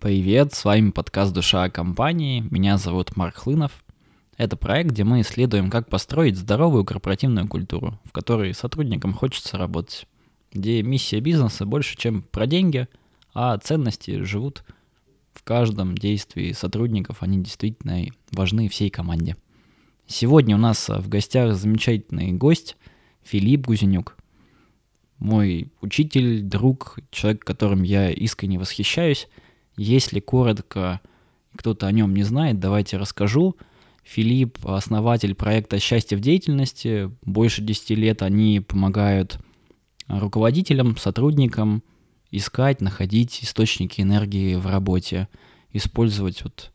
Привет, с вами подкаст «Душа компании». Меня зовут Марк Хлынов. Это проект, где мы исследуем, как построить здоровую корпоративную культуру, в которой сотрудникам хочется работать, где миссия бизнеса больше, чем про деньги, а ценности живут в каждом действии сотрудников, они действительно важны всей команде. Сегодня у нас в гостях замечательный гость Филипп Гузенюк, мой учитель, друг, человек, которым я искренне восхищаюсь – если коротко кто-то о нем не знает, давайте расскажу. Филипп – основатель проекта «Счастье в деятельности». Больше 10 лет они помогают руководителям, сотрудникам искать, находить источники энергии в работе, использовать вот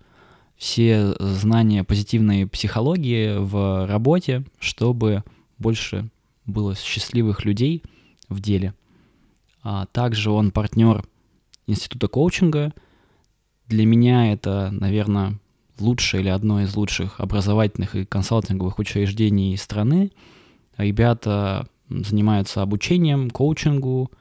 все знания позитивной психологии в работе, чтобы больше было счастливых людей в деле. А также он партнер Института коучинга – для меня это, наверное, лучшее или одно из лучших образовательных и консалтинговых учреждений страны. Ребята занимаются обучением, коучингу,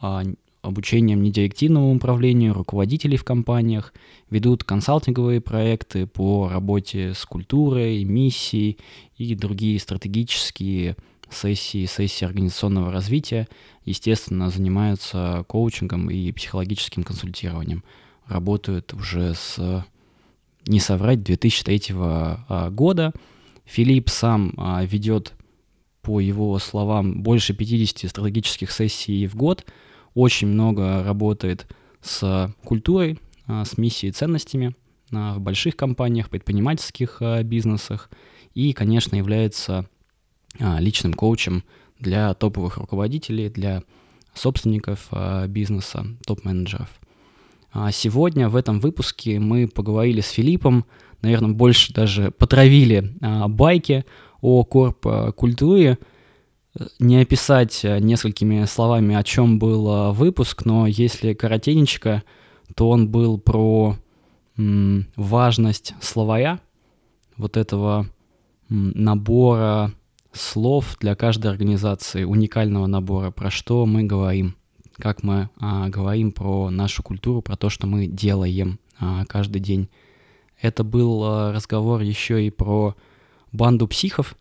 а, обучением недирективному управлению, руководителей в компаниях, ведут консалтинговые проекты по работе с культурой, миссией и другие стратегические сессии, сессии организационного развития, естественно, занимаются коучингом и психологическим консультированием работают уже с, не соврать, 2003 а, года. Филипп сам а, ведет, по его словам, больше 50 стратегических сессий в год, очень много работает с культурой, а, с миссией и ценностями в больших компаниях, предпринимательских бизнесах и, конечно, является личным коучем для топовых руководителей, для собственников бизнеса, топ-менеджеров. А сегодня в этом выпуске мы поговорили с Филиппом, наверное, больше даже потравили а, байки о корп-культуре. Не описать несколькими словами, о чем был а, выпуск, но если коротенечко, то он был про важность словаря, вот этого набора слов для каждой организации, уникального набора, про что мы говорим как мы а, говорим про нашу культуру, про то, что мы делаем а, каждый день. Это был а, разговор еще и про банду психов,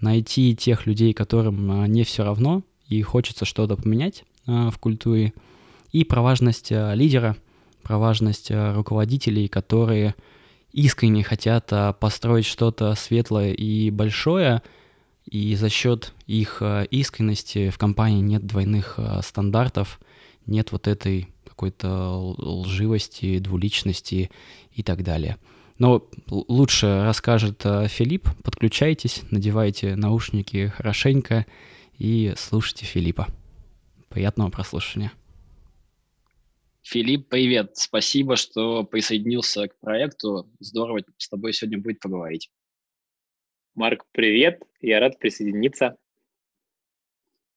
найти тех людей, которым а, не все равно и хочется что-то поменять а, в культуре, и про важность а, лидера, про важность а, руководителей, которые искренне хотят а, построить что-то светлое и большое, и за счет их э, искренности в компании нет двойных э, стандартов, нет вот этой какой-то лживости, двуличности и так далее. Но лучше расскажет э, Филипп. Подключайтесь, надевайте наушники хорошенько и слушайте Филиппа. Приятного прослушивания. Филипп, привет. Спасибо, что присоединился к проекту. Здорово с тобой сегодня будет поговорить. Марк, привет. Я рад присоединиться.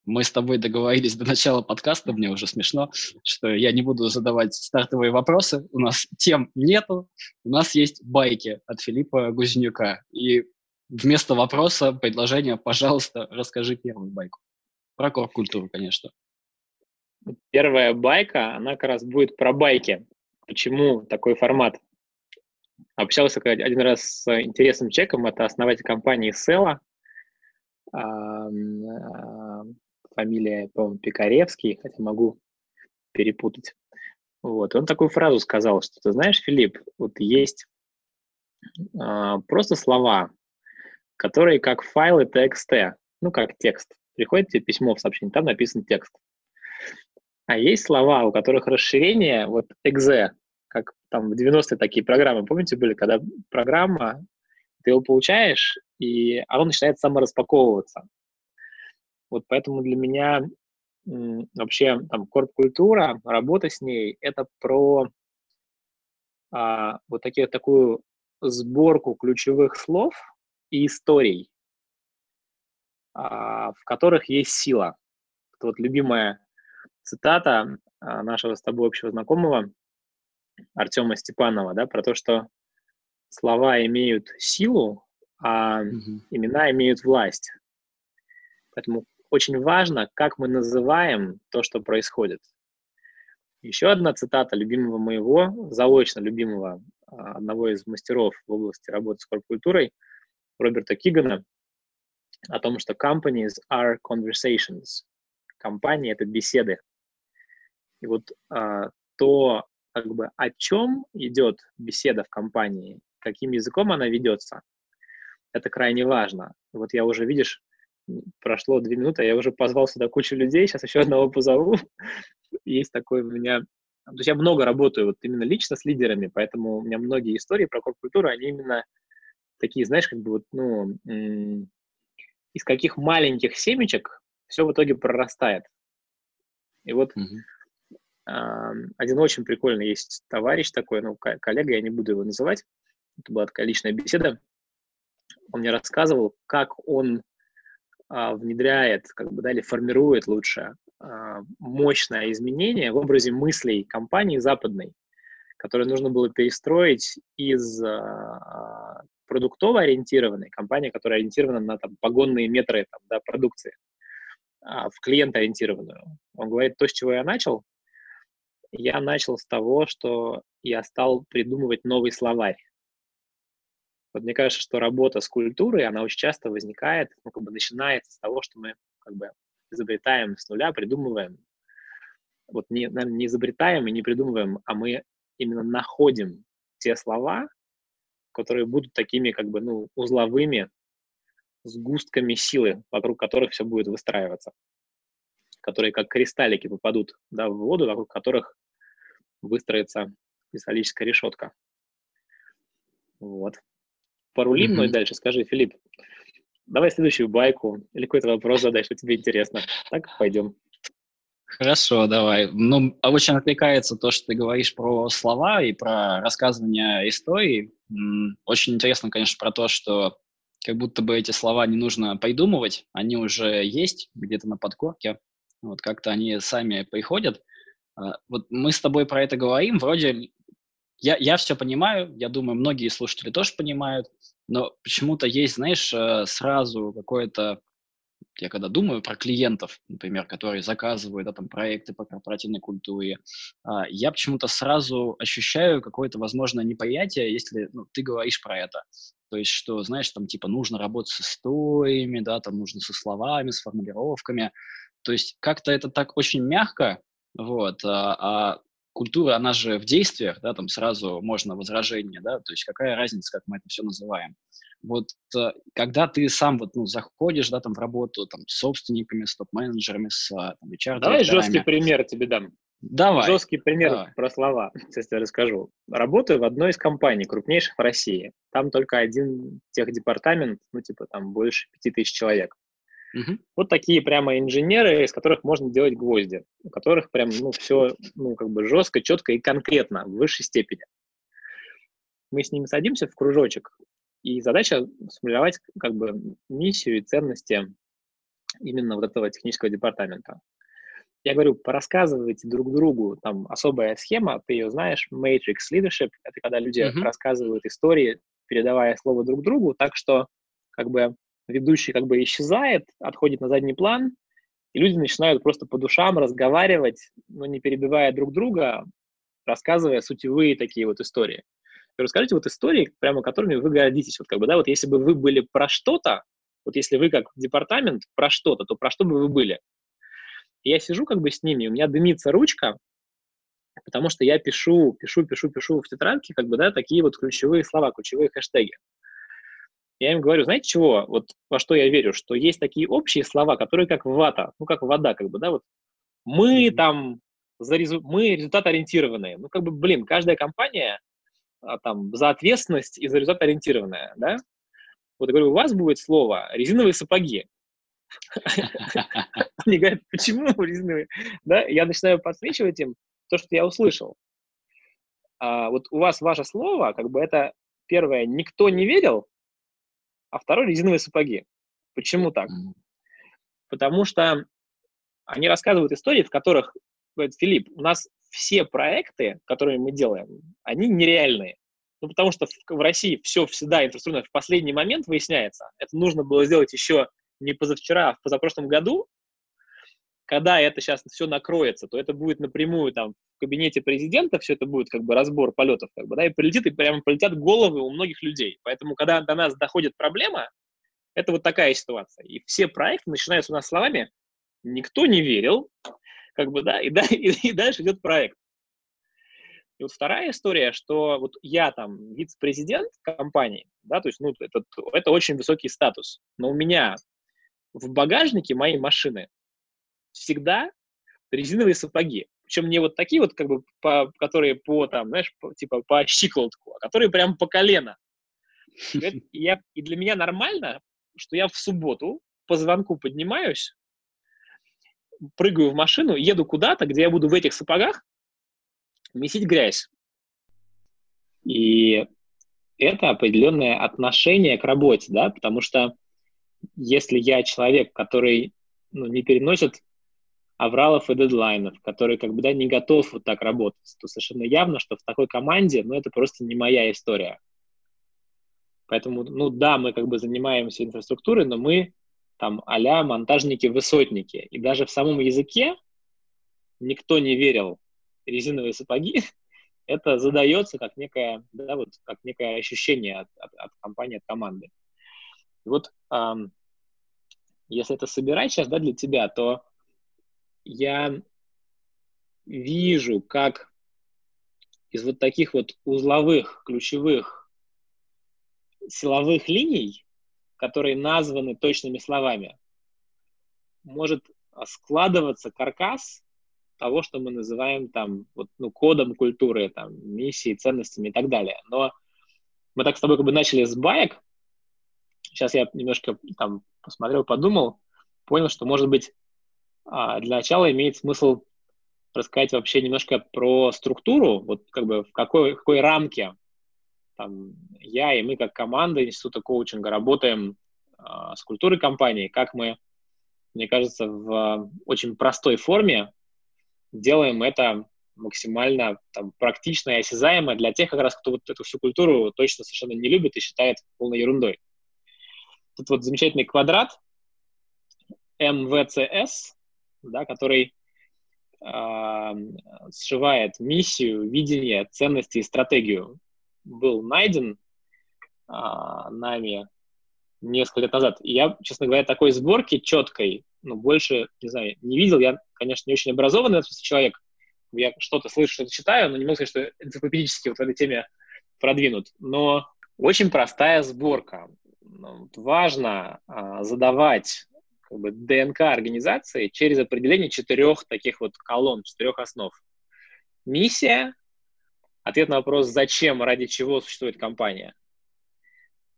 Мы с тобой договорились до начала подкаста, мне уже смешно, что я не буду задавать стартовые вопросы. У нас тем нету, у нас есть байки от Филиппа Гузнюка. И вместо вопроса, предложения, пожалуйста, расскажи первую байку. Про корп-культуру, конечно. Первая байка, она как раз будет про байки. Почему такой формат? Общался один раз с интересным человеком, это основатель компании Села, фамилия, по-моему, Пикаревский, хотя могу перепутать. Вот, он такую фразу сказал, что ты знаешь, Филипп, вот есть а, просто слова, которые как файлы TXT, ну, как текст. Приходит тебе письмо в сообщении, там написан текст. А есть слова, у которых расширение, вот exe, как там в 90-е такие программы, помните, были, когда программа, ты его получаешь, и оно начинает самораспаковываться. Вот поэтому для меня вообще там корп-культура, работа с ней, это про а, вот такие, такую сборку ключевых слов и историй, а, в которых есть сила. Это вот любимая цитата а, нашего с тобой общего знакомого – Артема Степанова, да, про то, что слова имеют силу, а угу. имена имеют власть. Поэтому очень важно, как мы называем то, что происходит. Еще одна цитата любимого моего, заочно любимого, а, одного из мастеров в области работы с корпкультурой, Роберта Кигана, о том, что companies are conversations. Компании — это беседы. И вот а, то, как бы, о чем идет беседа в компании, каким языком она ведется, это крайне важно. Вот я уже, видишь, прошло две минуты, я уже позвал сюда кучу людей, сейчас еще одного позову. Есть такой у меня... То есть я много работаю вот именно лично с лидерами, поэтому у меня многие истории про корп-культуру, они именно такие, знаешь, как бы вот, ну, из каких маленьких семечек все в итоге прорастает. И вот mm-hmm. Один очень прикольный есть товарищ такой, ну, коллега, я не буду его называть, это была такая личная беседа, он мне рассказывал, как он а, внедряет, как бы, да, или формирует лучше а, мощное изменение в образе мыслей компании западной, которое нужно было перестроить из а, продуктово ориентированной компании, которая ориентирована на там, погонные метры там, да, продукции, в клиент-ориентированную. Он говорит, то, с чего я начал, я начал с того, что я стал придумывать новый словарь. Вот мне кажется, что работа с культурой, она очень часто возникает, ну, как бы начинается с того, что мы как бы изобретаем с нуля, придумываем. Вот не, наверное, не изобретаем и не придумываем, а мы именно находим те слова, которые будут такими как бы, ну, узловыми сгустками силы, вокруг которых все будет выстраиваться, которые как кристаллики попадут да, в воду, вокруг которых выстроится кристаллическая решетка. Вот порулим mm-hmm. мной дальше, скажи, Филипп, давай следующую байку или какой-то вопрос задай, что тебе интересно. Так, пойдем. Хорошо, давай. Ну, очень отвлекается то, что ты говоришь про слова и про рассказывание истории. Очень интересно, конечно, про то, что как будто бы эти слова не нужно придумывать, они уже есть где-то на подкорке, вот как-то они сами приходят. А, вот мы с тобой про это говорим, вроде я, я все понимаю, я думаю, многие слушатели тоже понимают, но почему-то есть, знаешь, э, сразу какое-то я когда думаю про клиентов, например, которые заказывают да, там, проекты по корпоративной культуре, а, я почему-то сразу ощущаю какое-то, возможно, неприятие, если ну, ты говоришь про это. То есть, что, знаешь, там, типа, нужно работать с историями, да, там, нужно со словами, с формулировками. То есть, как-то это так очень мягко, вот, а, а культура, она же в действиях, да, там сразу можно возражение, да, то есть какая разница, как мы это все называем. Вот э, когда ты сам вот, ну, заходишь, да, там в работу, там, с собственниками, с топ-менеджерами, с а, там, HR Давай жесткий пример тебе дам. Давай. Жесткий пример Давай. про слова, сейчас я расскажу. Работаю в одной из компаний, крупнейших в России. Там только один техдепартамент, ну, типа, там больше пяти тысяч человек. Угу. Вот такие прямо инженеры, из которых можно делать гвозди, у которых прям, ну, все, ну, как бы жестко, четко и конкретно, в высшей степени. Мы с ними садимся в кружочек, и задача сформировать как бы миссию и ценности именно вот этого технического департамента. Я говорю, порассказывайте друг другу, там особая схема, ты ее знаешь, Matrix Leadership, это когда люди uh-huh. рассказывают истории, передавая слово друг другу, так что как бы ведущий как бы исчезает, отходит на задний план, и люди начинают просто по душам разговаривать, но не перебивая друг друга, рассказывая сутевые такие вот истории. Расскажите вот истории, прямо которыми вы гордитесь. Вот как бы, да, вот если бы вы были про что-то, вот если вы как департамент про что-то, то про что бы вы были? И я сижу как бы с ними, у меня дымится ручка, потому что я пишу, пишу, пишу, пишу в тетрадке, как бы, да, такие вот ключевые слова, ключевые хэштеги. Я им говорю, знаете чего, вот во что я верю, что есть такие общие слова, которые как вата, ну, как вода, как бы, да, вот мы там, за резу... мы результат ориентированные. Ну, как бы, блин, каждая компания а, там за ответственность и за результат ориентированная, да? Вот я говорю, у вас будет слово резиновые сапоги. Они говорят, почему резиновые? Да, я начинаю подсвечивать им то, что я услышал. А, вот у вас ваше слово, как бы это первое, никто не видел, а второй резиновые сапоги. Почему так? Потому что они рассказывают истории, в которых, говорят, Филипп, у нас все проекты, которые мы делаем, они нереальные. Ну, потому что в, в России все всегда инфраструктурно в последний момент выясняется. Это нужно было сделать еще не позавчера, а в позапрошлом году. Когда это сейчас все накроется, то это будет напрямую там в кабинете президента, все это будет как бы разбор полетов, как бы, да, и прилетит, и прямо полетят головы у многих людей. Поэтому, когда до нас доходит проблема, это вот такая ситуация. И все проекты начинаются у нас словами «никто не верил», как бы, да, и, да, и, и дальше идет проект. И вот вторая история, что вот я там вице-президент компании, да, то есть, ну, это, это очень высокий статус, но у меня в багажнике моей машины всегда резиновые сапоги. Причем не вот такие вот, как бы, по, которые по, там, знаешь, по, типа по щиколотку, а которые прям по колено. И, я, и для меня нормально, что я в субботу по звонку поднимаюсь, прыгаю в машину, еду куда-то, где я буду в этих сапогах месить грязь. И это определенное отношение к работе, да, потому что если я человек, который ну, не переносит авралов и дедлайнов, который да, не готов вот так работать, то совершенно явно, что в такой команде, ну, это просто не моя история. Поэтому, ну да, мы как бы занимаемся инфраструктурой, но мы там а монтажники-высотники. И даже в самом языке никто не верил резиновые сапоги, это задается как некое, да, вот, как некое ощущение от, от, от компании, от команды. И вот эм, если это собирать сейчас да, для тебя, то я вижу, как из вот таких вот узловых, ключевых силовых линий, которые названы точными словами, может складываться каркас того, что мы называем там вот, ну, кодом культуры, там, миссией, ценностями и так далее. Но мы так с тобой как бы начали с баек. Сейчас я немножко там посмотрел, подумал, понял, что, может быть, для начала имеет смысл рассказать вообще немножко про структуру, вот как бы в какой, какой рамке там, я и мы как команда Института коучинга работаем э, с культурой компании, как мы, мне кажется, в очень простой форме делаем это максимально там, практично и осязаемо для тех, как раз, кто вот эту всю культуру точно совершенно не любит и считает полной ерундой. Тут вот замечательный квадрат МВЦС, да, который э, сшивает миссию, видение, ценности и стратегию. Был найден э, нами несколько лет назад. И я, честно говоря, такой сборки четкой, ну, больше, не знаю, не видел. Я, конечно, не очень образованный человек. Я что-то слышу, что-то читаю, но не могу сказать, что энциклопедически вот в этой теме продвинут. Но очень простая сборка. Ну, важно а, задавать как бы ДНК организации через определение четырех таких вот колонн, четырех основ. Миссия, ответ на вопрос, зачем, ради чего существует компания.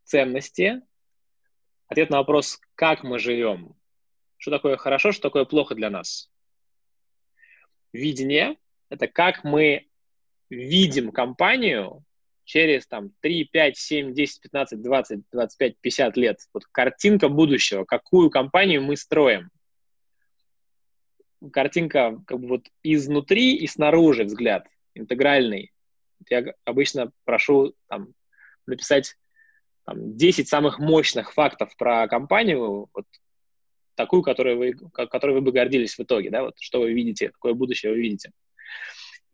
Ценности, ответ на вопрос, как мы живем, что такое хорошо, что такое плохо для нас. Видение – это как мы видим компанию через там 3, 5, 7, 10, 15, 20, 25, 50 лет. Вот картинка будущего, какую компанию мы строим. Картинка как бы вот изнутри и снаружи взгляд, интегральный. Я обычно прошу там, написать там, 10 самых мощных фактов про компанию, вот, такую, которую вы, которой вы бы гордились в итоге, да, вот что вы видите, какое будущее вы видите.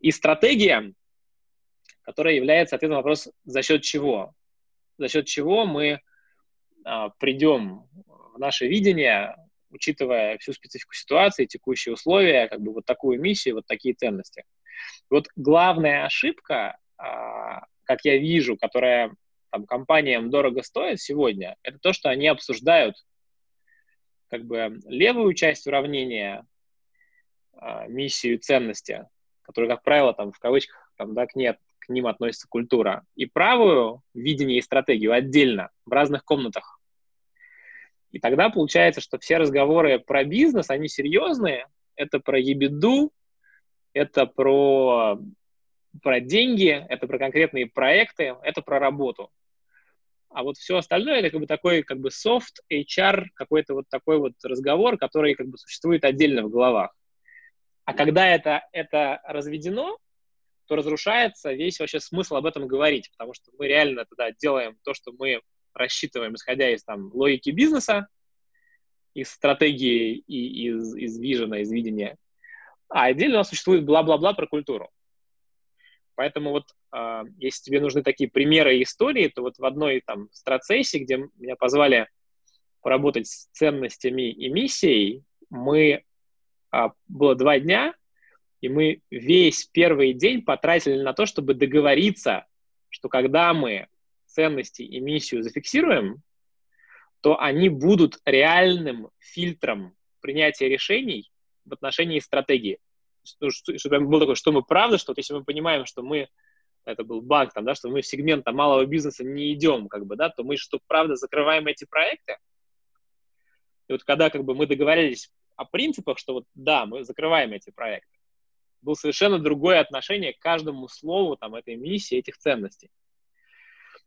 И стратегия которая является ответом на вопрос, за счет чего? За счет чего мы а, придем в наше видение, учитывая всю специфику ситуации, текущие условия, как бы вот такую миссию, вот такие ценности. Вот главная ошибка, а, как я вижу, которая там, компаниям дорого стоит сегодня, это то, что они обсуждают как бы левую часть уравнения, а, миссию и ценности, которые, как правило, там в кавычках там, да, к ней к ним относится культура, и правую видение и стратегию отдельно, в разных комнатах. И тогда получается, что все разговоры про бизнес, они серьезные, это про ебеду, это про, про деньги, это про конкретные проекты, это про работу. А вот все остальное это как бы такой как бы soft HR, какой-то вот такой вот разговор, который как бы существует отдельно в головах. А когда это, это разведено, то разрушается весь вообще смысл об этом говорить, потому что мы реально тогда делаем то, что мы рассчитываем, исходя из там, логики бизнеса, из стратегии и из, из вижена, из видения. А отдельно у нас существует бла-бла-бла про культуру. Поэтому вот э, если тебе нужны такие примеры и истории, то вот в одной там страцессии, где меня позвали поработать с ценностями и миссией, мы э, было два дня, и мы весь первый день потратили на то, чтобы договориться, что когда мы ценности и миссию зафиксируем, то они будут реальным фильтром принятия решений в отношении стратегии. Что, что, что было такое, что мы правда, что вот если мы понимаем, что мы это был банк, там, да, что мы в сегмент там, малого бизнеса не идем, как бы, да, то мы что, правда, закрываем эти проекты. И вот когда как бы мы договорились о принципах, что вот да, мы закрываем эти проекты, было совершенно другое отношение к каждому слову там, этой миссии, этих ценностей.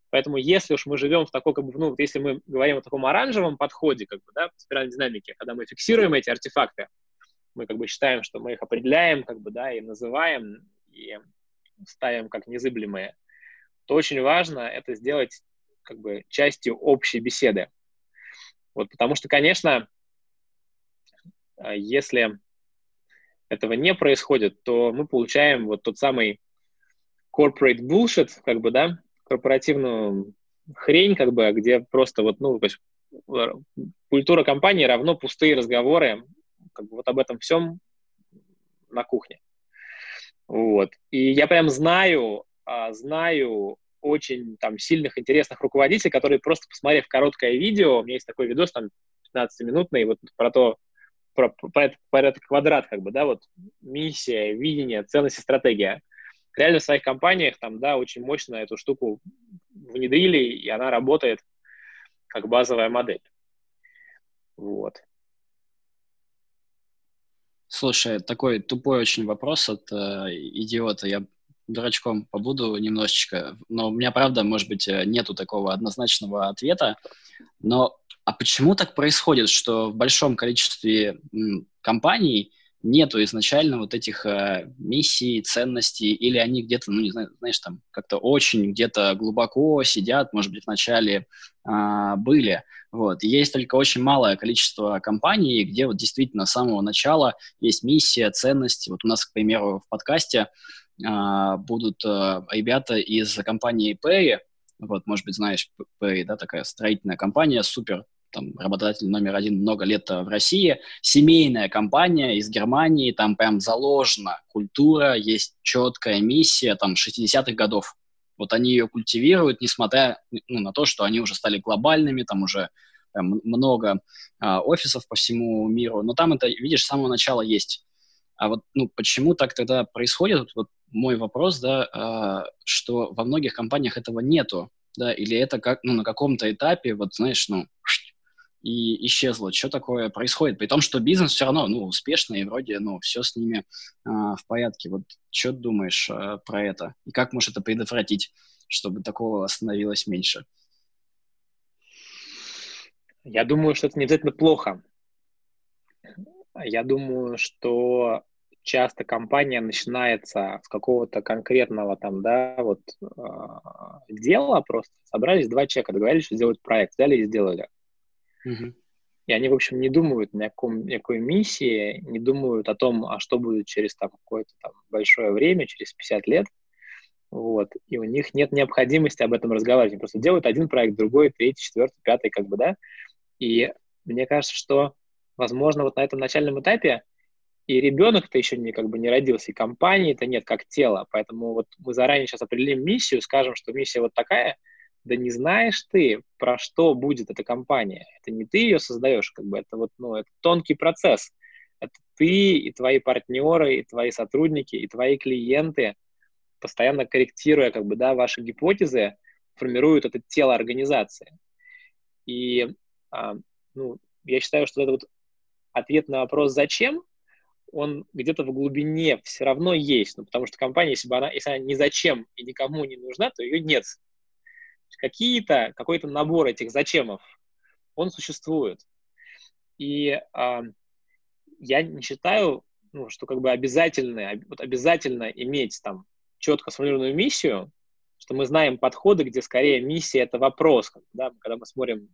Поэтому если уж мы живем в такой, как бы, ну, вот если мы говорим о таком оранжевом подходе, как бы, да, спиральной динамике, когда мы фиксируем эти артефакты, мы как бы считаем, что мы их определяем, как бы, да, и называем, и ставим как незыблемые, то очень важно это сделать как бы частью общей беседы. Вот, потому что, конечно, если этого не происходит, то мы получаем вот тот самый corporate bullshit, как бы, да, корпоративную хрень, как бы, где просто вот, ну, то есть э, культура компании равно пустые разговоры, как бы вот об этом всем на кухне. Вот. И я прям знаю, а, знаю очень там сильных, интересных руководителей, которые просто посмотрев короткое видео, у меня есть такой видос там 15-минутный, вот про то, про, про этот квадрат, как бы, да, вот миссия, видение, ценность и стратегия. Реально в своих компаниях там, да, очень мощно эту штуку внедрили, и она работает как базовая модель. Вот. Слушай, такой тупой очень вопрос от э, идиота. Я дурачком побуду немножечко, но у меня, правда, может быть, э, нету такого однозначного ответа. Но а почему так происходит, что в большом количестве компаний нету изначально вот этих э, миссий, ценностей, или они где-то, ну, не знаю, знаешь, там как-то очень где-то глубоко сидят, может быть, вначале э, были. Вот. Есть только очень малое количество компаний, где вот действительно с самого начала есть миссия, ценности. Вот у нас, к примеру, в подкасте э, будут э, ребята из компании Perry, вот, может быть, знаешь, Perry, да, такая строительная компания, супер там, работодатель номер один много лет в России, семейная компания из Германии, там прям заложена культура, есть четкая миссия там 60-х годов. Вот они ее культивируют, несмотря ну, на то, что они уже стали глобальными, там уже прям много а, офисов по всему миру, но там это, видишь, с самого начала есть. А вот ну, почему так тогда происходит? Вот мой вопрос, да, а, что во многих компаниях этого нету, да, или это как, ну, на каком-то этапе, вот, знаешь, ну, и исчезло. Что такое происходит? При том, что бизнес все равно, ну, успешный, и вроде, ну, все с ними а, в порядке. Вот что думаешь а, про это? И как можешь это предотвратить, чтобы такого становилось меньше? Я думаю, что это не обязательно плохо. Я думаю, что часто компания начинается с какого-то конкретного там, да, вот э, дела просто. Собрались два человека, договорились, что сделать проект, взяли и сделали. И они, в общем, не думают ни о каком, никакой миссии, не думают о том, а что будет через там какое-то там большое время, через 50 лет. Вот. И у них нет необходимости об этом разговаривать. Они просто делают один проект, другой, третий, четвертый, пятый, как бы, да. И мне кажется, что, возможно, вот на этом начальном этапе и ребенок-то еще не, как бы, не родился, и компании-то нет как тело. Поэтому вот мы заранее сейчас определим миссию, скажем, что миссия вот такая – да не знаешь ты, про что будет эта компания. Это не ты ее создаешь, как бы это вот, ну, это тонкий процесс. Это ты и твои партнеры, и твои сотрудники, и твои клиенты, постоянно корректируя, как бы, да, ваши гипотезы, формируют это тело организации. И, а, ну, я считаю, что это вот ответ на вопрос «зачем?» он где-то в глубине все равно есть, ну, потому что компания, если бы она, если она ни зачем и никому не нужна, то ее нет какие-то, какой-то набор этих зачемов, он существует. И э, я не считаю, ну, что как бы обязательно, вот обязательно иметь там четко сформированную миссию, что мы знаем подходы, где скорее миссия — это вопрос. Да? Когда мы смотрим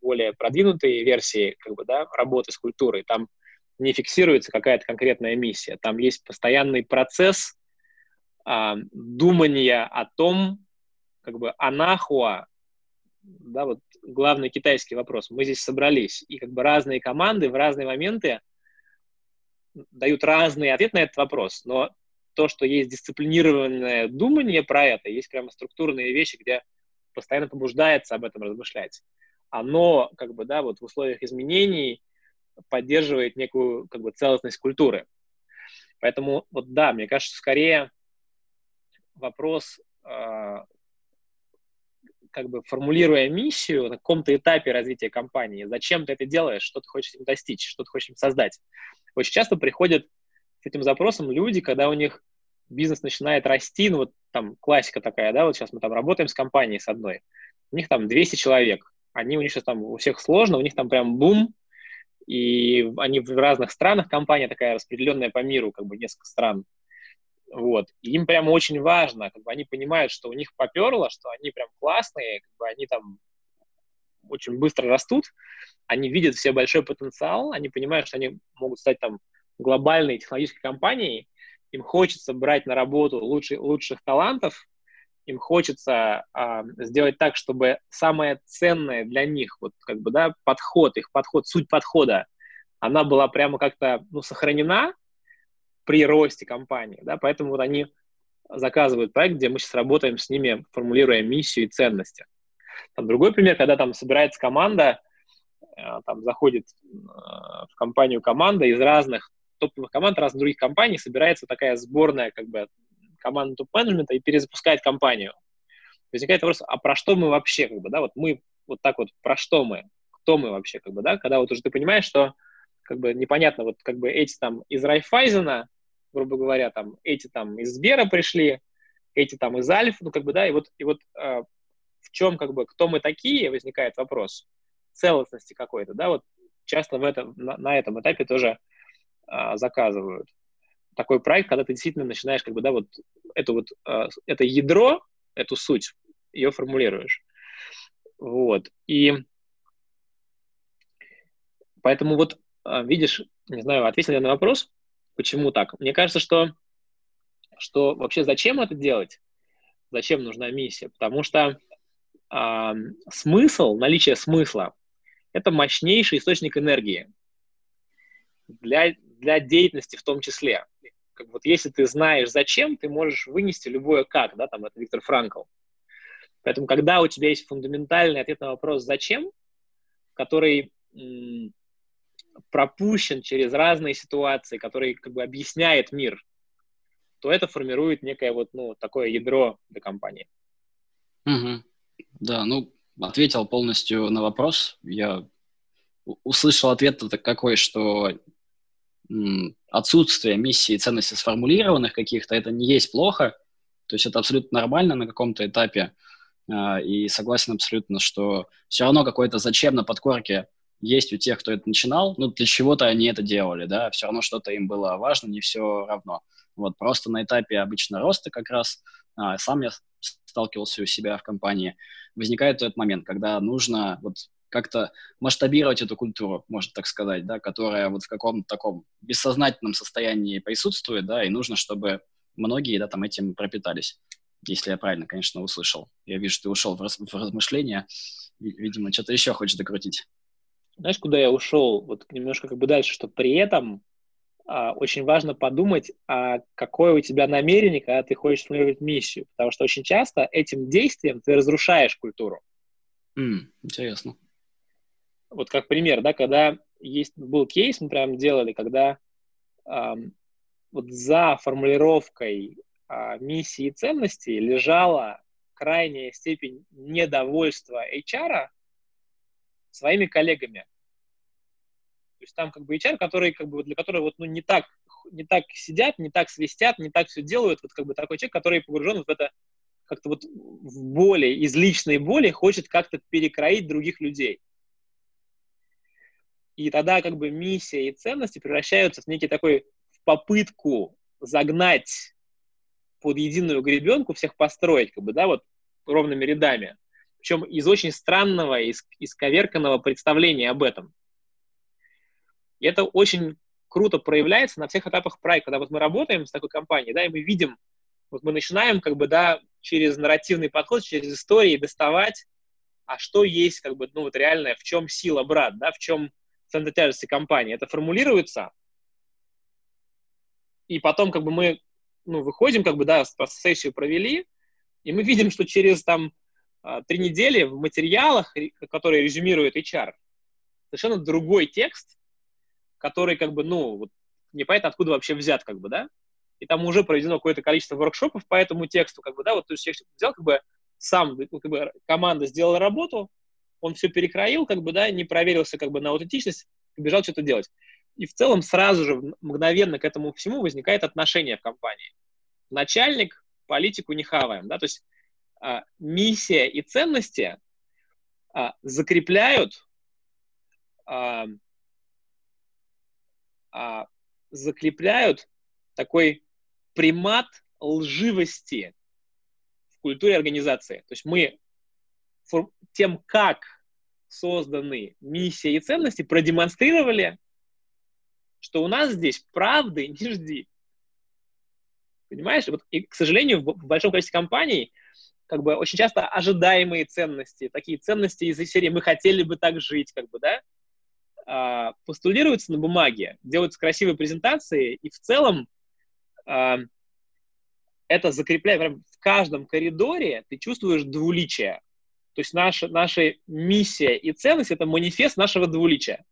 более продвинутые версии как бы, да, работы с культурой, там не фиксируется какая-то конкретная миссия. Там есть постоянный процесс а, думания о том, как бы анахуа, да, вот главный китайский вопрос. Мы здесь собрались, и как бы разные команды в разные моменты дают разный ответ на этот вопрос, но то, что есть дисциплинированное думание про это, есть прямо структурные вещи, где постоянно побуждается об этом размышлять. Оно, как бы, да, вот в условиях изменений поддерживает некую, как бы, целостность культуры. Поэтому, вот да, мне кажется, скорее вопрос, э, как бы формулируя миссию на каком-то этапе развития компании, зачем ты это делаешь, что ты хочешь им достичь, что ты хочешь им создать. Очень часто приходят с этим запросом люди, когда у них бизнес начинает расти, ну вот там классика такая, да, вот сейчас мы там работаем с компанией с одной, у них там 200 человек, они у них сейчас там у всех сложно, у них там прям бум, и они в разных странах, компания такая распределенная по миру, как бы несколько стран, вот, и им прямо очень важно, как бы они понимают, что у них поперло, что они прям классные, как бы они там очень быстро растут, они видят все большой потенциал, они понимают, что они могут стать там глобальной технологической компанией, им хочется брать на работу лучших, лучших талантов, им хочется а, сделать так, чтобы самое ценное для них, вот как бы, да, подход, их подход, суть подхода, она была прямо как-то, ну, сохранена при росте компании, да, поэтому вот они заказывают проект, где мы сейчас работаем с ними, формулируя миссию и ценности. Там другой пример, когда там собирается команда, э, там заходит э, в компанию команда из разных топовых команд, разных других компаний, собирается такая сборная как бы команда топ-менеджмента и перезапускает компанию. Возникает вопрос, а про что мы вообще, как бы, да, вот мы вот так вот, про что мы, кто мы вообще, как бы, да, когда вот уже ты понимаешь, что как бы непонятно, вот как бы эти там из Райфайзена, грубо говоря, там, эти там из Сбера пришли, эти там из Альф, ну, как бы, да, и вот, и вот э, в чем, как бы, кто мы такие, возникает вопрос целостности какой-то, да, вот часто в этом, на, на этом этапе тоже э, заказывают такой проект, когда ты действительно начинаешь, как бы, да, вот это вот, э, это ядро, эту суть, ее формулируешь. Вот, и поэтому вот, видишь, не знаю, ответил я на вопрос, почему так. Мне кажется, что, что вообще зачем это делать? Зачем нужна миссия? Потому что э, смысл, наличие смысла – это мощнейший источник энергии для, для деятельности в том числе. Как вот если ты знаешь зачем, ты можешь вынести любое как, да, там это Виктор Франкл. Поэтому, когда у тебя есть фундаментальный ответ на вопрос «зачем?», который пропущен через разные ситуации, который как бы объясняет мир, то это формирует некое вот, ну, такое ядро для компании. Угу. Да, ну, ответил полностью на вопрос. Я услышал ответ какой, что отсутствие миссии и ценностей сформулированных каких-то, это не есть плохо, то есть это абсолютно нормально на каком-то этапе, а, и согласен абсолютно, что все равно какое-то зачем на подкорке есть у тех, кто это начинал, ну, для чего-то они это делали, да, все равно что-то им было важно, не все равно. Вот, просто на этапе обычно роста как раз, а, сам я сталкивался у себя в компании, возникает этот момент, когда нужно вот как-то масштабировать эту культуру, можно так сказать, да, которая вот в каком-то таком бессознательном состоянии присутствует, да, и нужно, чтобы многие, да, там этим пропитались, если я правильно, конечно, услышал. Я вижу, ты ушел в, раз, в размышления, видимо, что-то еще хочешь докрутить. Знаешь, куда я ушел? Вот немножко как бы дальше, что при этом а, очень важно подумать, а какое у тебя намерение, когда ты хочешь сформулировать миссию, потому что очень часто этим действием ты разрушаешь культуру. Mm, интересно. Вот как пример, да, когда есть был кейс, мы прям делали, когда эм, вот за формулировкой э, миссии и ценностей лежала крайняя степень недовольства HR своими коллегами. То есть там как бы HR, который, как бы, для которого вот, ну, не так, не так сидят, не так свистят, не так все делают, вот как бы такой человек, который погружен в это как-то вот в боли, из личной боли хочет как-то перекроить других людей. И тогда как бы миссия и ценности превращаются в некий такой в попытку загнать под единую гребенку всех построить, как бы, да, вот ровными рядами. Причем из очень странного, из, исковерканного представления об этом. И это очень круто проявляется на всех этапах проекта, когда вот мы работаем с такой компанией, да, и мы видим, вот мы начинаем как бы, да, через нарративный подход, через истории доставать, а что есть, как бы, ну вот реальное, в чем сила брат, да, в чем центр тяжести компании. Это формулируется, и потом как бы мы ну, выходим, как бы, да, сессию провели, и мы видим, что через там три недели в материалах, которые резюмирует HR, совершенно другой текст, который как бы, ну, вот, непонятно откуда вообще взят, как бы, да, и там уже проведено какое-то количество воркшопов по этому тексту, как бы, да, вот, то есть я взял, как бы, сам, ну, как бы, команда сделала работу, он все перекроил, как бы, да, не проверился, как бы, на аутентичность, побежал что-то делать. И в целом сразу же, мгновенно к этому всему возникает отношение в компании. Начальник, политику не хаваем, да, то есть а, миссия и ценности а, закрепляют а, а, закрепляют такой примат лживости в культуре организации. То есть мы тем, как созданы миссия и ценности, продемонстрировали, что у нас здесь правды не жди. Понимаешь? Вот, и, к сожалению, в большом количестве компаний как бы очень часто ожидаемые ценности, такие ценности из серии «мы хотели бы так жить», как бы, да, а, постулируются на бумаге, делаются красивые презентации, и в целом а, это закрепляет, прям в каждом коридоре ты чувствуешь двуличие. То есть наша, наша миссия и ценность — это манифест нашего двуличия.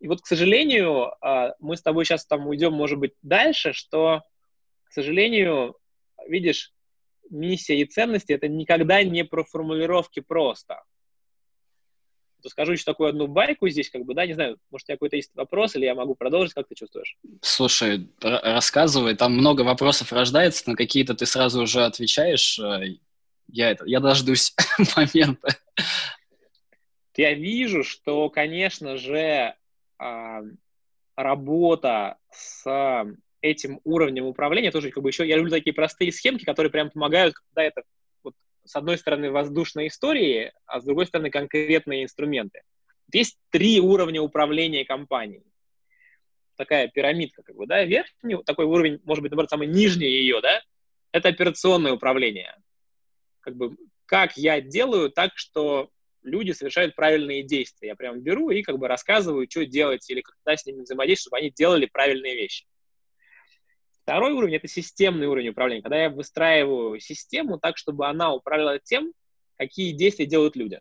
И вот, к сожалению, а, мы с тобой сейчас там уйдем, может быть, дальше, что к сожалению, видишь, миссия и ценности — это никогда не про формулировки просто. То скажу еще такую одну байку здесь, как бы, да, не знаю, может, у тебя какой-то есть вопрос, или я могу продолжить, как ты чувствуешь? Слушай, рассказывай, там много вопросов рождается, на какие-то ты сразу уже отвечаешь. Э, я, это, я дождусь момента. Я вижу, что, конечно же, а, работа с этим уровнем управления тоже как бы еще, я люблю такие простые схемки, которые прям помогают, когда это вот, с одной стороны воздушные истории, а с другой стороны конкретные инструменты. Есть три уровня управления компанией. Такая пирамидка, как бы, да, верхний, такой уровень, может быть, наоборот, самый нижний ее, да, это операционное управление. Как бы, как я делаю так, что люди совершают правильные действия. Я прям беру и как бы рассказываю, что делать или когда с ними взаимодействовать, чтобы они делали правильные вещи. Второй уровень — это системный уровень управления, когда я выстраиваю систему так, чтобы она управляла тем, какие действия делают люди.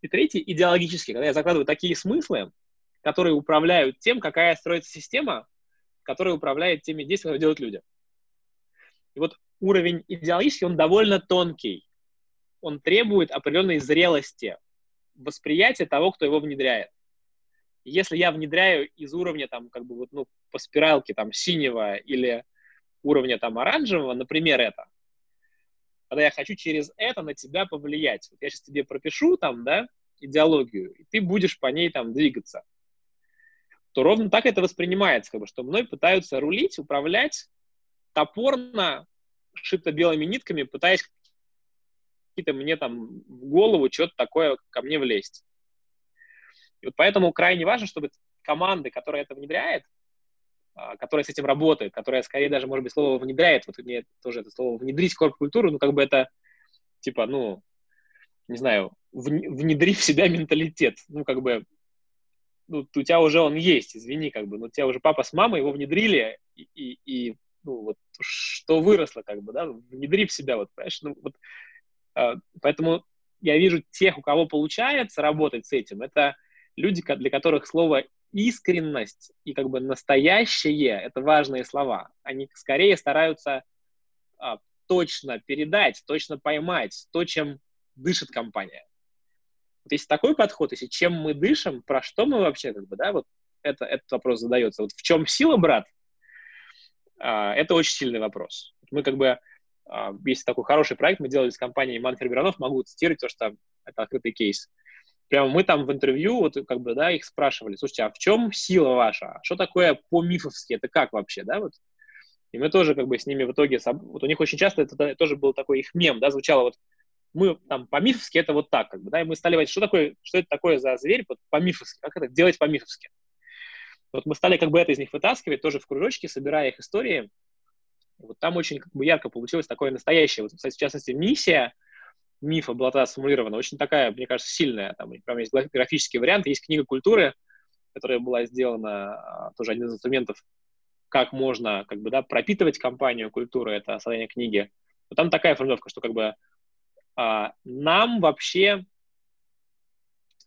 И третий — идеологический, когда я закладываю такие смыслы, которые управляют тем, какая строится система, которая управляет теми действиями, которые делают люди. И вот уровень идеологический, он довольно тонкий. Он требует определенной зрелости, восприятия того, кто его внедряет. Если я внедряю из уровня там как бы вот ну по спиралке там синего или уровня там оранжевого, например, это, когда я хочу через это на тебя повлиять. Вот я сейчас тебе пропишу там, да, идеологию, и ты будешь по ней там двигаться. То ровно так это воспринимается, как бы, что мной пытаются рулить, управлять топорно, шито белыми нитками, пытаясь какие-то мне там в голову что-то такое ко мне влезть. И вот поэтому крайне важно, чтобы команды, которая это внедряет, а, которая с этим работает, которая скорее даже, может быть, слово внедряет, вот мне тоже это слово внедрить корп-культуру, ну, как бы это, типа, ну, не знаю, внедри в себя менталитет, ну, как бы, ну, у тебя уже он есть, извини, как бы, но у тебя уже папа с мамой его внедрили, и, и, и ну, вот, что выросло, как бы, да, внедри в себя, вот, понимаешь, ну, вот, э, поэтому я вижу тех, у кого получается работать с этим, это люди, для которых слово искренность и как бы настоящее — это важные слова. Они скорее стараются а, точно передать, точно поймать то, чем дышит компания. Вот если такой подход, если чем мы дышим, про что мы вообще, как бы, да, вот это, этот вопрос задается. Вот в чем сила, брат? А, это очень сильный вопрос. Мы как бы, а, есть такой хороший проект, мы делали с компанией Манфер Миронов, могу цитировать то, что это открытый кейс. Прямо мы там в интервью, вот как бы, да, их спрашивали, слушайте, а в чем сила ваша? Что такое по-мифовски? Это как вообще, да, вот? И мы тоже как бы с ними в итоге, вот у них очень часто это тоже был такой их мем, да, звучало вот, мы там по-мифовски это вот так, как бы, да, и мы стали говорить, что такое, что это такое за зверь вот, по-мифовски, как это делать по-мифовски. Вот мы стали как бы это из них вытаскивать тоже в кружочки, собирая их истории. Вот там очень как бы ярко получилось такое настоящее. Вот, в частности, миссия мифа была сформулирована, очень такая, мне кажется, сильная. Там прям есть графический вариант, есть книга культуры, которая была сделана, а, тоже один из инструментов, как можно как бы, да, пропитывать компанию культуры, это создание книги. Но там такая формулировка, что как бы а, нам вообще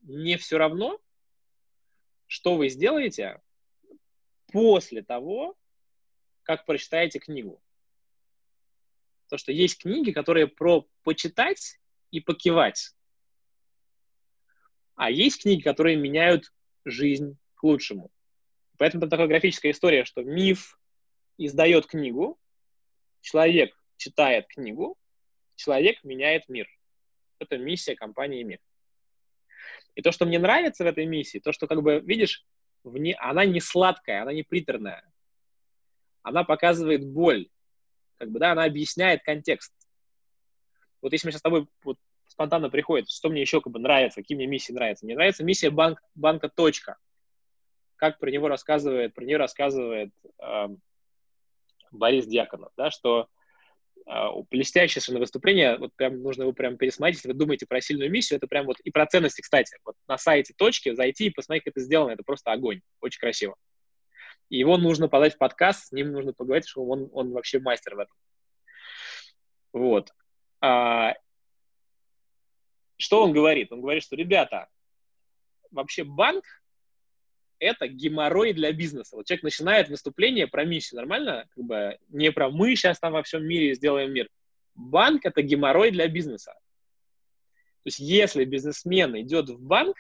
не все равно, что вы сделаете после того, как прочитаете книгу. То, что есть книги, которые про почитать и покивать. А есть книги, которые меняют жизнь к лучшему. Поэтому там такая графическая история, что миф издает книгу, человек читает книгу, человек меняет мир. Это миссия компании «Мир». И то, что мне нравится в этой миссии, то, что, как бы, видишь, вне, она не сладкая, она не приторная. Она показывает боль. Как бы, да, она объясняет контекст. Вот если мы сейчас с тобой вот, спонтанно приходит, что мне еще как бы нравится, какие мне миссии нравятся. Мне нравится миссия банк, банка «Точка». Как про него рассказывает, про нее рассказывает э, Борис Дьяконов, да, что а, блестящее совершенно выступление, вот прям нужно его прям пересмотреть, если вы думаете про сильную миссию, это прям вот и про ценности, кстати, вот на сайте точки зайти и посмотреть, как это сделано, это просто огонь, очень красиво. Его нужно подать в подкаст, с ним нужно поговорить, что он, он вообще мастер в этом. Вот. А, что он говорит? Он говорит, что, ребята, вообще банк это геморрой для бизнеса. Вот человек начинает выступление про миссию, нормально? Как бы не про мы сейчас там во всем мире сделаем мир. Банк – это геморрой для бизнеса. То есть если бизнесмен идет в банк,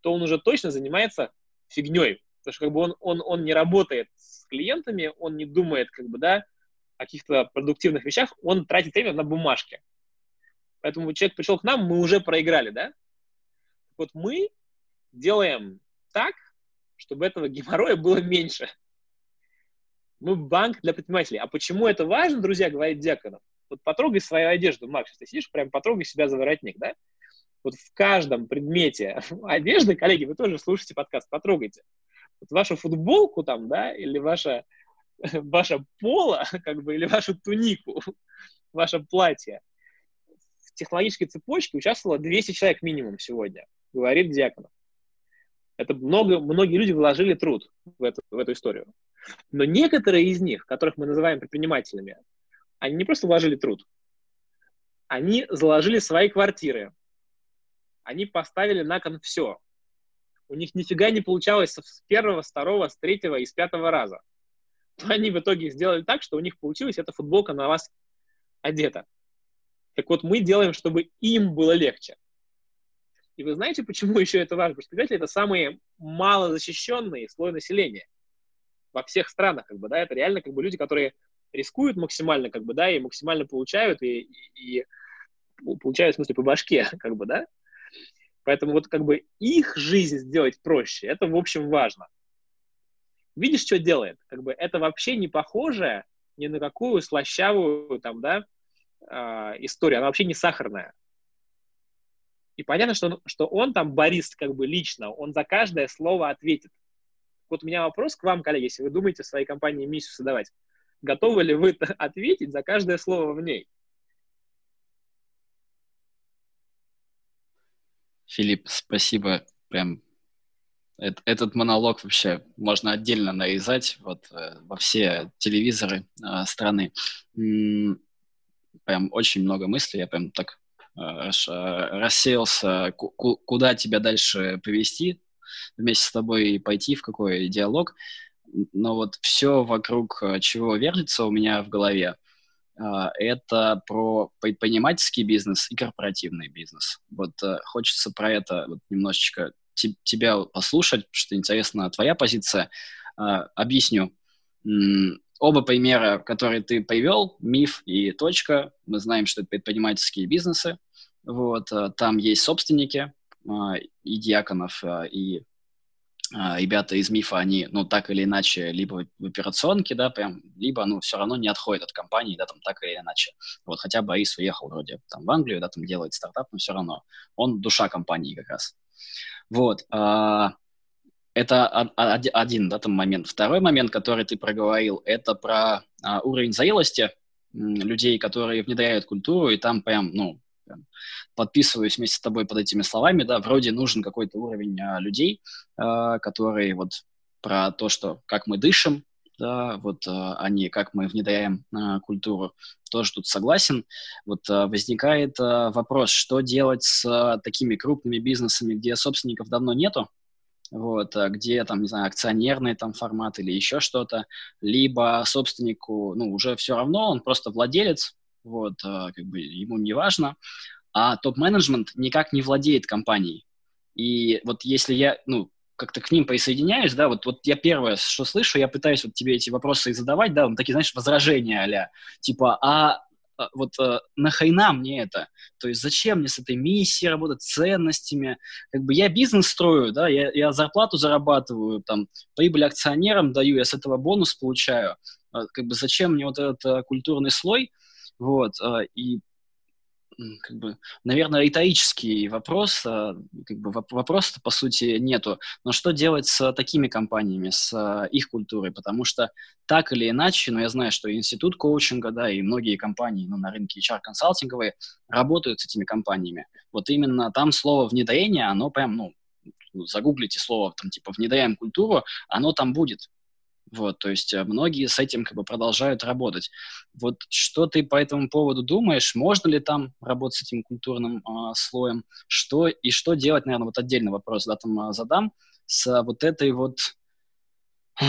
то он уже точно занимается фигней. Потому что как бы он, он, он не работает с клиентами, он не думает как бы, да, о каких-то продуктивных вещах, он тратит время на бумажки. Поэтому человек пришел к нам, мы уже проиграли, да? Вот мы делаем так, чтобы этого геморроя было меньше. Мы банк для предпринимателей. А почему это важно, друзья, говорит Дьяконов? Вот потрогай свою одежду, Макс, ты сидишь, прям потрогай себя за воротник, да? Вот в каждом предмете одежды, коллеги, вы тоже слушаете подкаст, потрогайте. Вот вашу футболку там, да, или ваша, ваша поло, как бы, или вашу тунику, ваше платье. В технологической цепочке участвовало 200 человек минимум сегодня, говорит Дьяконов. Это много, многие люди вложили труд в эту, в эту историю. Но некоторые из них, которых мы называем предпринимателями, они не просто вложили труд, они заложили свои квартиры, они поставили на кон все. У них нифига не получалось с первого, с второго, с третьего и с пятого раза. Но они в итоге сделали так, что у них получилась эта футболка на вас одета. Так вот, мы делаем, чтобы им было легче. И вы знаете, почему еще это важно? Потому что это самые малозащищенные слой населения во всех странах, как бы, да, это реально как бы люди, которые рискуют максимально, как бы, да, и максимально получают, и, и, и получают, в смысле, по башке, как бы, да. Поэтому вот как бы их жизнь сделать проще, это, в общем, важно. Видишь, что делает? Как бы это вообще не похоже ни на какую слащавую, там, да, э, историю. Она вообще не сахарная. И понятно, что он, что он там, Борис, как бы лично, он за каждое слово ответит. Вот у меня вопрос к вам, коллеги, если вы думаете в своей компании миссию создавать, готовы ли вы ответить за каждое слово в ней? Филипп, спасибо. Прям этот монолог вообще можно отдельно нарезать вот, э, во все телевизоры э, страны. Прям очень много мыслей, я прям так Э, рассеялся, куда тебя дальше повести, вместе с тобой и пойти в какой диалог. Но вот все вокруг чего вертится у меня в голове, это про предпринимательский бизнес и корпоративный бизнес. Вот хочется про это вот немножечко тебя послушать, что интересна твоя позиция. Объясню. Оба примера, которые ты привел, миф и точка, мы знаем, что это предпринимательские бизнесы. Вот, э, там есть собственники, а, и Дьяконов, а, и а, ребята из МИФа, они, ну, так или иначе, либо в операционке, да, прям, либо, ну, все равно не отходят от компании, да, там, так или иначе. Вот, хотя Борис уехал вроде там в Англию, да, там делает стартап, но все равно он душа компании как раз. Вот, а, это один, да, там момент. Второй момент, который ты проговорил, это про а, уровень зрелости людей, которые внедряют культуру, и там прям, ну, подписываюсь вместе с тобой под этими словами, да, вроде нужен какой-то уровень а, людей, а, которые вот про то, что как мы дышим, да, вот а, они, как мы внедряем а, культуру, тоже тут согласен. Вот а, возникает а, вопрос, что делать с а, такими крупными бизнесами, где собственников давно нету, вот, а, где там, не знаю, акционерный там формат или еще что-то, либо собственнику, ну, уже все равно, он просто владелец, вот, а, как бы ему не важно, а топ-менеджмент никак не владеет компанией. И вот если я, ну, как-то к ним присоединяюсь, да, вот, вот я первое, что слышу, я пытаюсь вот тебе эти вопросы и задавать, да, вот такие, знаешь, возражения а типа, а, а вот а, нахрена мне это? То есть зачем мне с этой миссией работать, ценностями? Как бы я бизнес строю, да, я, я зарплату зарабатываю, там, прибыль акционерам даю, я с этого бонус получаю. Как бы зачем мне вот этот культурный слой? Вот, и как бы, наверное, риторический вопрос, а, как бы вопроса по сути нету. Но что делать с такими компаниями, с а, их культурой? Потому что так или иначе, ну, я знаю, что институт коучинга, да, и многие компании ну, на рынке HR-консалтинговые работают с этими компаниями. Вот именно там слово внедрение, оно прям, ну, загуглите слово, там, типа, внедряем культуру, оно там будет. Вот, то есть э, многие с этим как бы продолжают работать. Вот что ты по этому поводу думаешь? Можно ли там работать с этим культурным э, слоем? Что и что делать, наверное, вот отдельный вопрос да, там, э, задам с вот этой вот, э,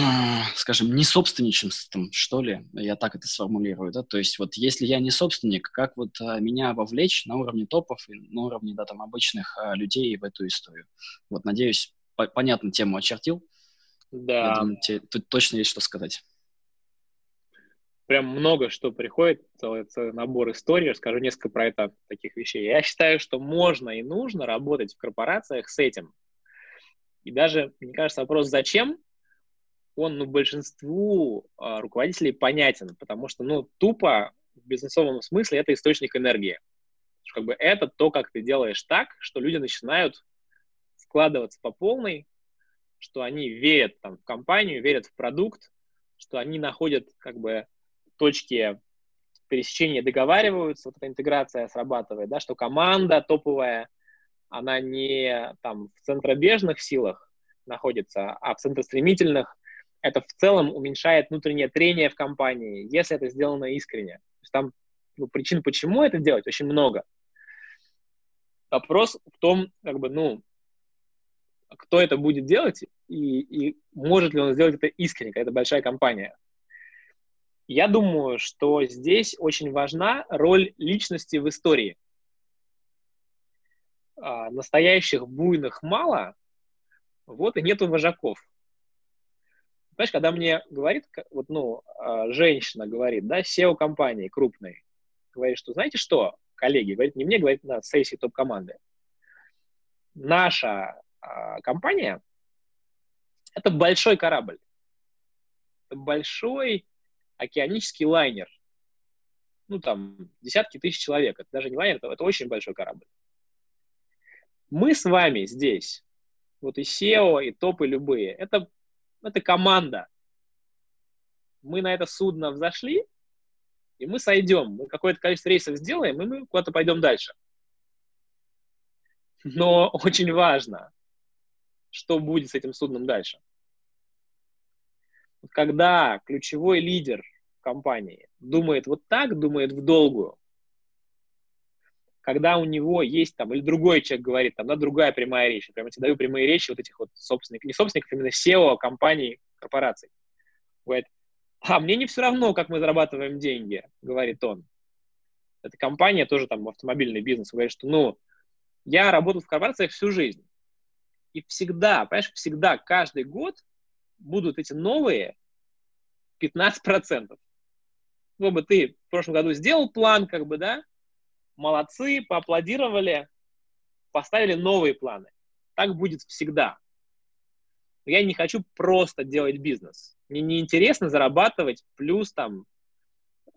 скажем, не собственничеством, что ли, я так это сформулирую, да, то есть вот если я не собственник, как вот э, меня вовлечь на уровне топов и на уровне, да, там, обычных э, людей в эту историю? Вот, надеюсь, по понятно тему очертил. Да. Я думаю, тебе тут точно есть что сказать. Прям много что приходит, целый, целый набор историй. Расскажу несколько про это таких вещей. Я считаю, что можно и нужно работать в корпорациях с этим. И даже, мне кажется, вопрос «зачем?» он ну, большинству э, руководителей понятен, потому что ну, тупо в бизнесовом смысле это источник энергии. Как бы это то, как ты делаешь так, что люди начинают складываться по полной, что они верят там, в компанию, верят в продукт, что они находят как бы точки пересечения, договариваются, вот эта интеграция срабатывает, да, что команда топовая, она не там в центробежных силах находится, а в центростремительных. Это в целом уменьшает внутреннее трение в компании, если это сделано искренне. То есть там ну, причин, почему это делать, очень много. Вопрос в том, как бы, ну, кто это будет делать и, и может ли он сделать это искренне, это большая компания. Я думаю, что здесь очень важна роль личности в истории. А, настоящих буйных мало, вот и нету вожаков. Понимаешь, когда мне говорит, вот, ну, а, женщина говорит, да, SEO компании крупной, говорит, что, знаете что, коллеги, говорит, не мне, говорит, на сессии топ-команды, наша компания — это большой корабль. Это большой океанический лайнер. Ну, там, десятки тысяч человек. Это даже не лайнер, это, это очень большой корабль. Мы с вами здесь, вот и SEO, и топы любые, это, это команда. Мы на это судно взошли, и мы сойдем. Мы какое-то количество рейсов сделаем, и мы куда-то пойдем дальше. Но очень важно, что будет с этим судном дальше. Когда ключевой лидер компании думает вот так, думает в долгую, когда у него есть там, или другой человек говорит, там, да, другая прямая речь, прямо тебе даю прямые речи вот этих вот собственников, не собственников, именно SEO компаний, корпораций. Говорит, а мне не все равно, как мы зарабатываем деньги, говорит он. Эта компания тоже там автомобильный бизнес, говорит, что, ну, я работал в корпорациях всю жизнь. И всегда, понимаешь, всегда, каждый год будут эти новые 15%. Ну, бы ты в прошлом году сделал план, как бы, да, молодцы, поаплодировали, поставили новые планы. Так будет всегда. я не хочу просто делать бизнес. Мне не интересно зарабатывать плюс там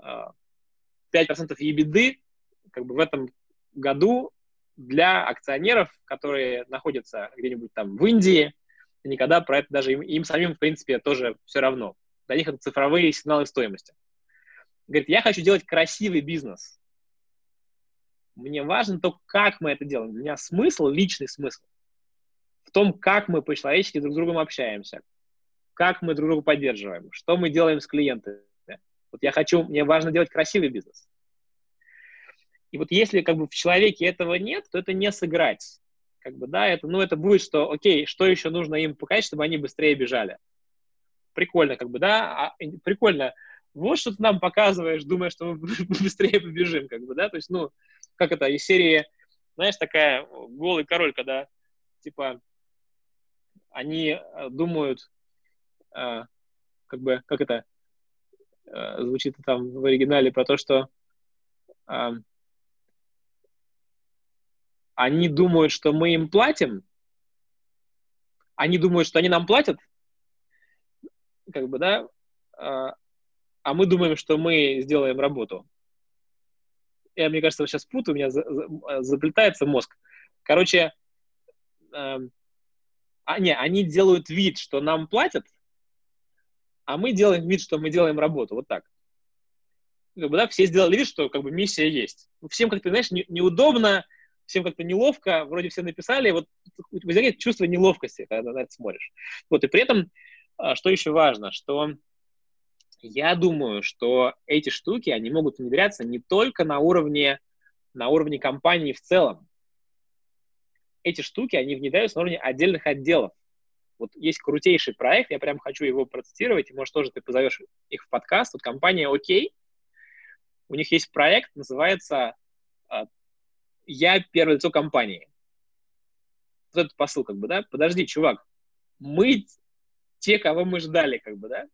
5% ебеды как бы в этом году для акционеров, которые находятся где-нибудь там в Индии, никогда про это даже им, им самим, в принципе, тоже все равно. Для них это цифровые сигналы стоимости. Говорит, я хочу делать красивый бизнес. Мне важно то, как мы это делаем. У меня смысл, личный смысл в том, как мы по-человечески друг с другом общаемся, как мы друг друга поддерживаем, что мы делаем с клиентами. Вот я хочу, мне важно делать красивый бизнес. И вот если как бы в человеке этого нет, то это не сыграть. Как бы, да, это, ну, это будет, что, окей, что еще нужно им показать, чтобы они быстрее бежали. Прикольно, как бы, да, а, прикольно. Вот что ты нам показываешь, думая, что мы быстрее побежим, как бы, да, то есть, ну, как это, из серии, знаешь, такая голый король, когда, типа, они э, думают, э, как бы, как это э, звучит там в оригинале, про то, что они думают, что мы им платим, они думают, что они нам платят, как бы, да, а мы думаем, что мы сделаем работу. Я, мне кажется, сейчас путаю, у меня заплетается мозг. Короче, эм, а, не, они делают вид, что нам платят, а мы делаем вид, что мы делаем работу. Вот так. Как бы, да, все сделали вид, что как бы миссия есть. Всем как-то, знаешь, не, неудобно, всем как-то неловко, вроде все написали, вот возникает чувство неловкости, когда на это смотришь. Вот, и при этом, а, что еще важно, что я думаю, что эти штуки, они могут внедряться не только на уровне, на уровне компании в целом, эти штуки, они внедряются на уровне отдельных отделов. Вот есть крутейший проект, я прям хочу его процитировать, и, может, тоже ты позовешь их в подкаст. Вот компания ОК, у них есть проект, называется а, «Я первое лицо компании». Вот этот посыл, как бы, да? Подожди, чувак, мы те, кого мы ждали, как бы, да?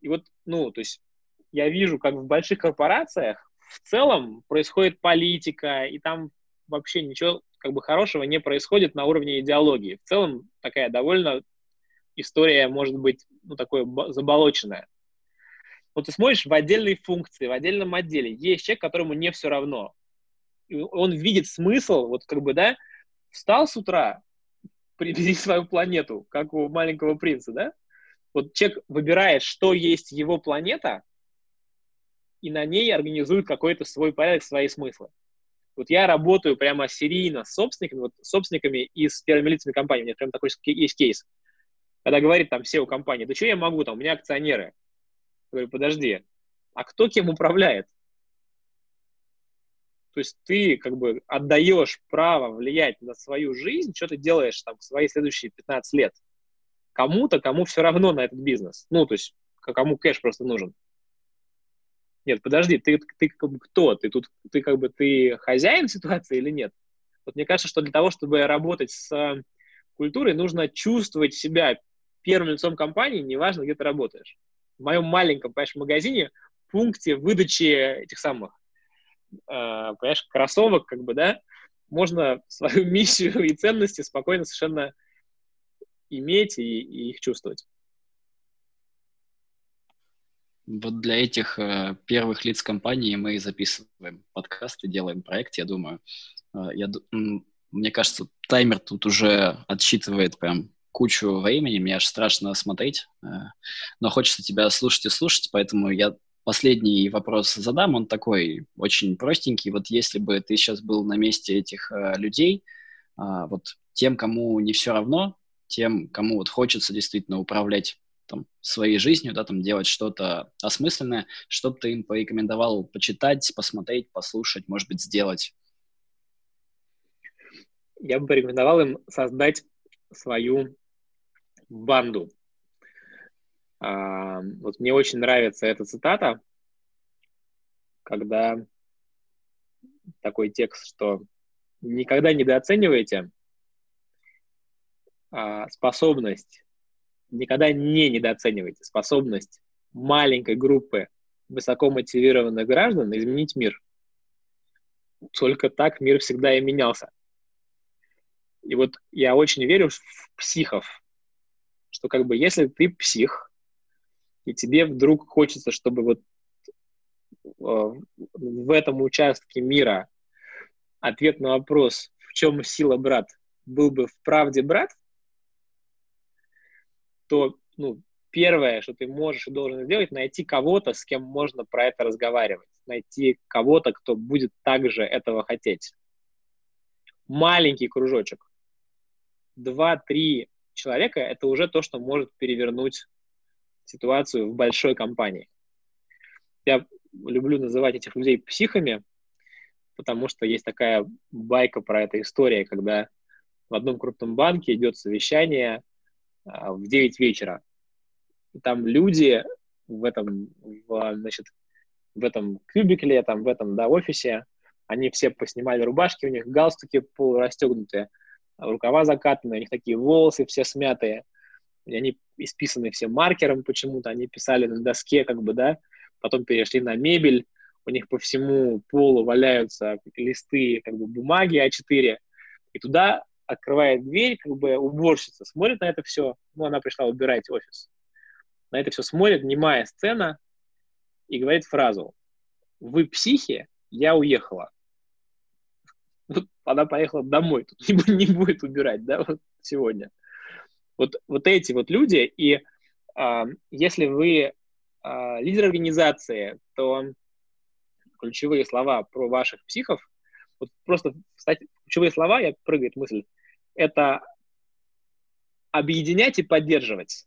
И вот, ну, то есть я вижу, как в больших корпорациях в целом происходит политика, и там вообще ничего как бы хорошего не происходит на уровне идеологии. В целом такая довольно история может быть ну, такое заболоченная. Вот ты смотришь в отдельной функции, в отдельном отделе, есть человек, которому не все равно. Он видит смысл, вот как бы, да, встал с утра, прибери свою планету, как у маленького принца, да? Вот человек выбирает, что есть его планета, и на ней организует какой-то свой порядок, свои смыслы. Вот я работаю прямо серийно с собственниками, вот собственниками и с первыми лицами компании. У меня прям такой есть кейс. Когда говорит там SEO компании, да что я могу, там, у меня акционеры. Я говорю, подожди, а кто кем управляет? То есть ты как бы отдаешь право влиять на свою жизнь, что ты делаешь там свои следующие 15 лет. Кому-то, кому все равно на этот бизнес. Ну, то есть кому кэш просто нужен. Нет, подожди, ты, ты как бы кто? Ты тут, ты как бы, ты хозяин ситуации или нет? Вот мне кажется, что для того, чтобы работать с культурой, нужно чувствовать себя первым лицом компании, неважно, где ты работаешь. В моем маленьком, понимаешь, магазине, пункте выдачи этих самых, э, понимаешь, кроссовок, как бы, да, можно свою миссию и ценности спокойно совершенно иметь и, и их чувствовать. Вот для этих э, первых лиц компании мы записываем подкасты, делаем проект, я думаю. Э, я, мне кажется, таймер тут уже отсчитывает прям кучу времени, мне аж страшно смотреть, э, но хочется тебя слушать и слушать, поэтому я последний вопрос задам, он такой очень простенький. Вот если бы ты сейчас был на месте этих э, людей, э, вот тем, кому не все равно, тем, кому вот хочется действительно управлять там, своей жизнью, да, там, делать что-то осмысленное, что бы ты им порекомендовал почитать, посмотреть, послушать, может быть, сделать? Я бы порекомендовал им создать свою банду. А, вот мне очень нравится эта цитата, когда такой текст, что никогда недооценивайте а, способность никогда не недооценивайте способность маленькой группы высоко мотивированных граждан изменить мир. Только так мир всегда и менялся. И вот я очень верю в психов. что как бы если ты псих, и тебе вдруг хочется, чтобы вот э, в этом участке мира ответ на вопрос, в чем сила брат, был бы в правде брат, то ну, первое, что ты можешь и должен сделать, найти кого-то, с кем можно про это разговаривать, найти кого-то, кто будет также этого хотеть. Маленький кружочек, два-три человека, это уже то, что может перевернуть ситуацию в большой компании. Я люблю называть этих людей психами, потому что есть такая байка про эту историю, когда в одном крупном банке идет совещание а, в 9 вечера. И там люди в этом, в, значит, в этом кубикле, там, в этом да, офисе, они все поснимали рубашки, у них галстуки полурастегнутые, рукава закатаны, у них такие волосы все смятые, и они исписаны все маркером почему-то, они писали на доске, как бы, да, потом перешли на мебель, у них по всему полу валяются листы, как бы, бумаги А4, и туда открывает дверь, как бы, уборщица, смотрит на это все, ну, она пришла убирать офис, на это все смотрит, немая сцена, и говорит фразу. «Вы психи, я уехала». Вот она поехала домой, тут не будет убирать, да, вот сегодня. Вот, вот эти вот люди, и э, если вы э, лидер организации, то ключевые слова про ваших психов, вот просто, кстати, ключевые слова, я прыгает мысль, это объединять и поддерживать.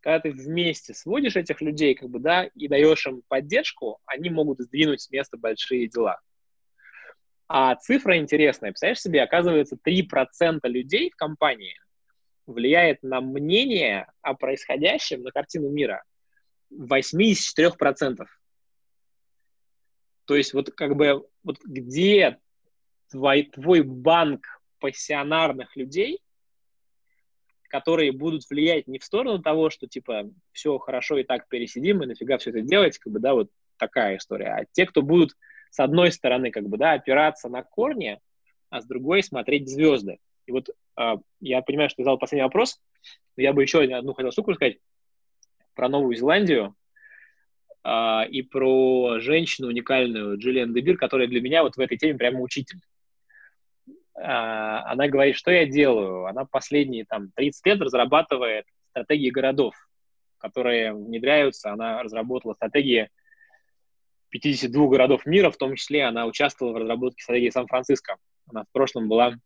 Когда ты вместе сводишь этих людей, как бы, да, и даешь им поддержку, они могут сдвинуть с места большие дела. А цифра интересная. Представляешь себе, оказывается, 3% людей в компании влияет на мнение о происходящем, на картину мира в 8 из 4%. То есть вот как бы вот где твой, твой банк пассионарных людей, которые будут влиять не в сторону того, что типа все хорошо и так пересидим, и нафига все это делать, как бы, да, вот такая история, а те, кто будут с одной стороны, как бы, да, опираться на корни, а с другой смотреть звезды. И вот э, я понимаю, что ты задал последний вопрос, но я бы еще одну хотел штуку сказать про Новую Зеландию э, и про женщину уникальную Джиллиан Дебир, которая для меня вот в этой теме прямо учитель. Э, она говорит, что я делаю? Она последние там 30 лет разрабатывает стратегии городов, которые внедряются. Она разработала стратегии 52 городов мира, в том числе она участвовала в разработке стратегии Сан-Франциско. Она в прошлом была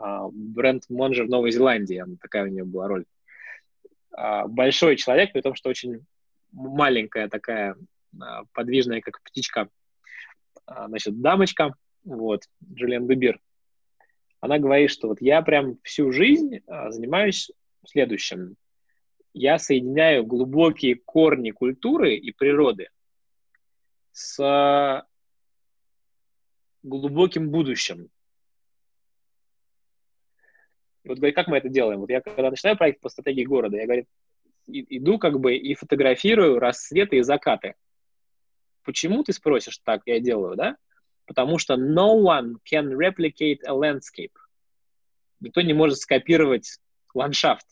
бренд-менеджер Новой Зеландии, такая у нее была роль. А, большой человек, при том, что очень маленькая такая а, подвижная, как птичка, значит, дамочка, вот, Джулиан Дебир. Она говорит, что вот я прям всю жизнь занимаюсь следующим. Я соединяю глубокие корни культуры и природы с глубоким будущим. Вот говорит, как мы это делаем? Вот я когда начинаю проект по стратегии города, я, говорит, иду как бы и фотографирую рассветы и закаты. Почему ты спросишь так, я делаю, да? Потому что no one can replicate a landscape. Никто не может скопировать ландшафт.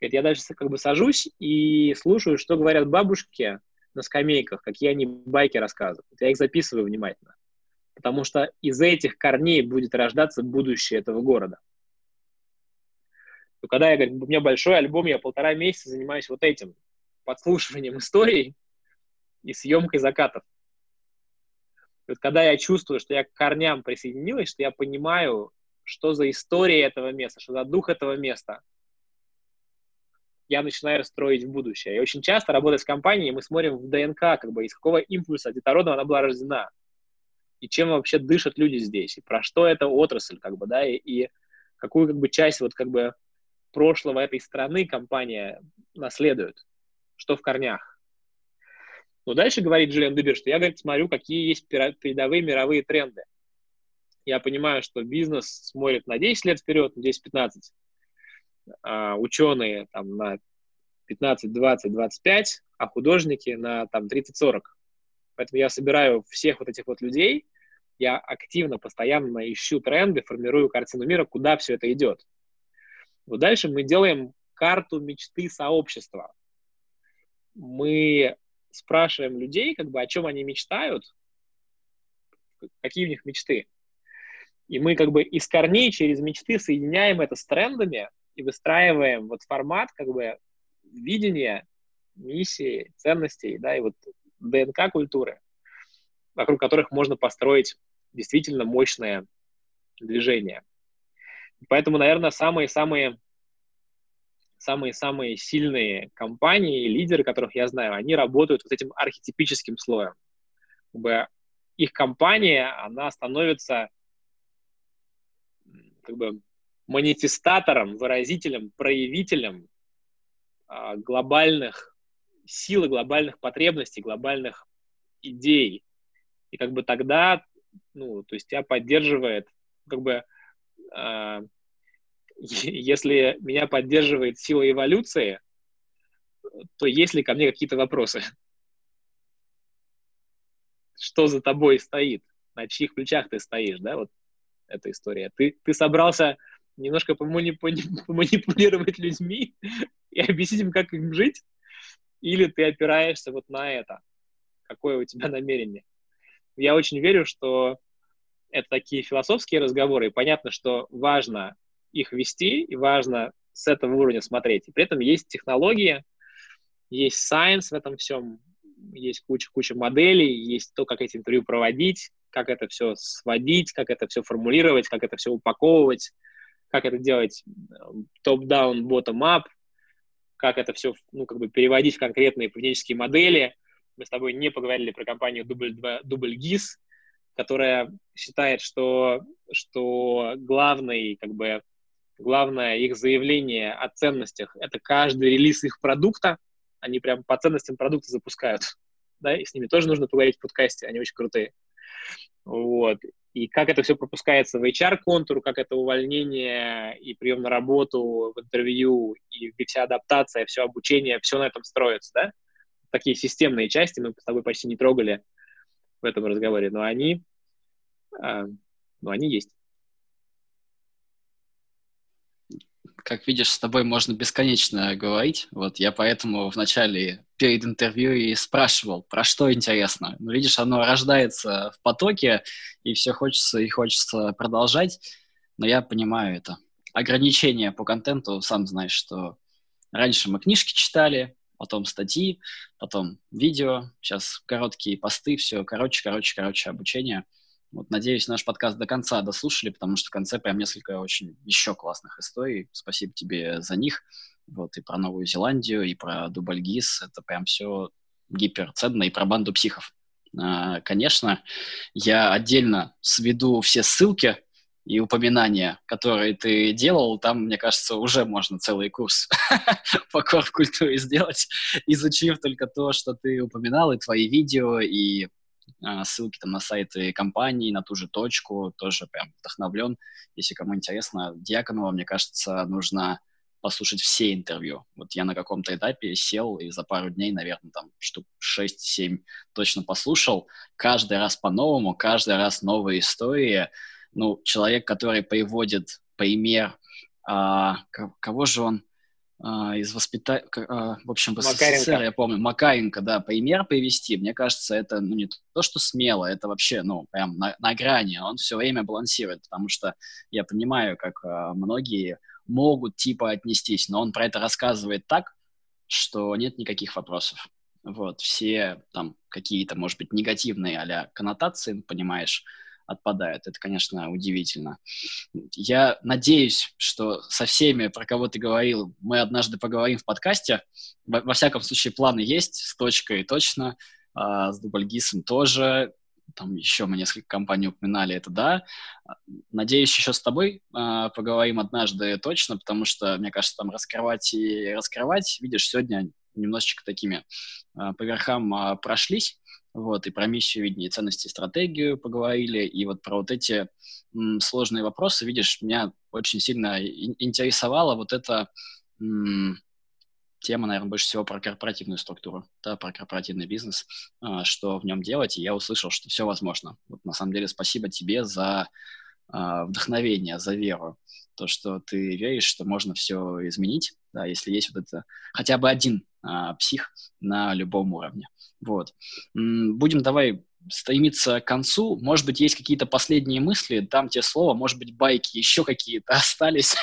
Я даже как бы сажусь и слушаю, что говорят бабушки на скамейках, какие они байки рассказывают. Я их записываю внимательно, потому что из этих корней будет рождаться будущее этого города. Но когда я говорю, у меня большой альбом, я полтора месяца занимаюсь вот этим, подслушиванием историй и съемкой закатов. И вот когда я чувствую, что я к корням присоединилась, что я понимаю, что за история этого места, что за дух этого места – я начинаю строить будущее. И очень часто, работая с компанией, мы смотрим в ДНК, как бы, из какого импульса детородного она была рождена. И чем вообще дышат люди здесь, и про что эта отрасль, как бы, да, и, и какую, как бы, часть, вот, как бы, прошлого этой страны компания наследует, что в корнях. Но дальше говорит Джиллиан Дубер, что я, говорит, смотрю, какие есть передовые мировые тренды. Я понимаю, что бизнес смотрит на 10 лет вперед, на 10-15, а, ученые там на 15, 20, 25, а художники на там 30-40. Поэтому я собираю всех вот этих вот людей, я активно, постоянно ищу тренды, формирую картину мира, куда все это идет. Вот дальше мы делаем карту мечты сообщества. Мы спрашиваем людей, как бы, о чем они мечтают, какие у них мечты. И мы как бы из корней через мечты соединяем это с трендами и выстраиваем вот формат как бы видения, миссии, ценностей, да, и вот ДНК культуры, вокруг которых можно построить действительно мощное движение. Поэтому, наверное, самые-самые самые-самые сильные компании, лидеры, которых я знаю, они работают вот этим архетипическим слоем. Как бы их компания, она становится как бы манифестатором, выразителем, проявителем а, глобальных сил, глобальных потребностей, глобальных идей. И как бы тогда, ну, то есть тебя поддерживает, как бы, э, если меня поддерживает сила эволюции, то есть ли ко мне какие-то вопросы? Что за тобой стоит? На чьих плечах ты стоишь, да, вот эта история. Ты, ты собрался немножко поманипулировать людьми и объяснить им, как им жить, или ты опираешься вот на это? Какое у тебя намерение? Я очень верю, что это такие философские разговоры, и понятно, что важно их вести, и важно с этого уровня смотреть. И при этом есть технологии, есть science в этом всем, есть куча-куча моделей, есть то, как эти интервью проводить, как это все сводить, как это все формулировать, как это все упаковывать, как это делать топ-даун, bottom-up, как это все ну, как бы переводить в конкретные поведенческие модели. Мы с тобой не поговорили про компанию Дубль ГИС, которая считает, что, что главный, как бы, главное их заявление о ценностях – это каждый релиз их продукта. Они прям по ценностям продукта запускают. Да, и с ними тоже нужно поговорить в подкасте, они очень крутые. Вот. И как это все пропускается в HR-контур, как это увольнение и прием на работу, в интервью, и вся адаптация, все обучение, все на этом строится, да? Такие системные части мы с тобой почти не трогали в этом разговоре, но они, э, но они есть. как видишь, с тобой можно бесконечно говорить. Вот я поэтому вначале перед интервью и спрашивал, про что интересно. Ну, видишь, оно рождается в потоке, и все хочется и хочется продолжать. Но я понимаю это. Ограничения по контенту, сам знаешь, что раньше мы книжки читали, потом статьи, потом видео, сейчас короткие посты, все короче, короче, короче обучение – вот, надеюсь, наш подкаст до конца дослушали, потому что в конце прям несколько очень еще классных историй. Спасибо тебе за них. Вот, и про Новую Зеландию, и про Дубльгиз. Это прям все гиперценно, и про банду психов. А, конечно, я отдельно сведу все ссылки и упоминания, которые ты делал, там, мне кажется, уже можно целый курс по корп-культуре сделать, изучив только то, что ты упоминал, и твои видео, и а, ссылки там на сайты компании, на ту же точку, тоже прям вдохновлен. Если кому интересно, Дьяконова, мне кажется, нужно послушать все интервью. Вот я на каком-то этапе сел и за пару дней, наверное, там штук 6-7 точно послушал. Каждый раз по-новому, каждый раз новые истории. Ну, человек, который приводит пример, а, кого же он, а, из воспитания, а, в общем, в СССР, я помню, Макаренко, да, пример привести, мне кажется, это ну, не то, что смело, это вообще, ну, прям на, на грани, он все время балансирует, потому что я понимаю, как а, многие могут типа отнестись, но он про это рассказывает так, что нет никаких вопросов. Вот, все там какие-то, может быть, негативные а коннотации, понимаешь, отпадают. Это, конечно, удивительно. Я надеюсь, что со всеми, про кого ты говорил, мы однажды поговорим в подкасте. Во, во всяком случае, планы есть, с точкой точно, а, с Дубльгисом тоже. Там еще мы несколько компаний упоминали, это да. Надеюсь, еще с тобой а, поговорим однажды точно, потому что, мне кажется, там раскрывать и раскрывать. Видишь, сегодня немножечко такими а, по верхам а, прошлись. Вот, и про миссию видения ценности, стратегию поговорили, и вот про вот эти м, сложные вопросы, видишь, меня очень сильно интересовала вот эта м, тема, наверное, больше всего про корпоративную структуру, да, про корпоративный бизнес, а, что в нем делать, и я услышал, что все возможно. Вот, на самом деле, спасибо тебе за а, вдохновение, за веру. То, что ты веришь, что можно все изменить, да, если есть вот это хотя бы один а, псих на любом уровне. Вот. Будем давай стремиться к концу. Может быть, есть какие-то последние мысли, дам тебе слово, может быть, байки еще какие-то остались,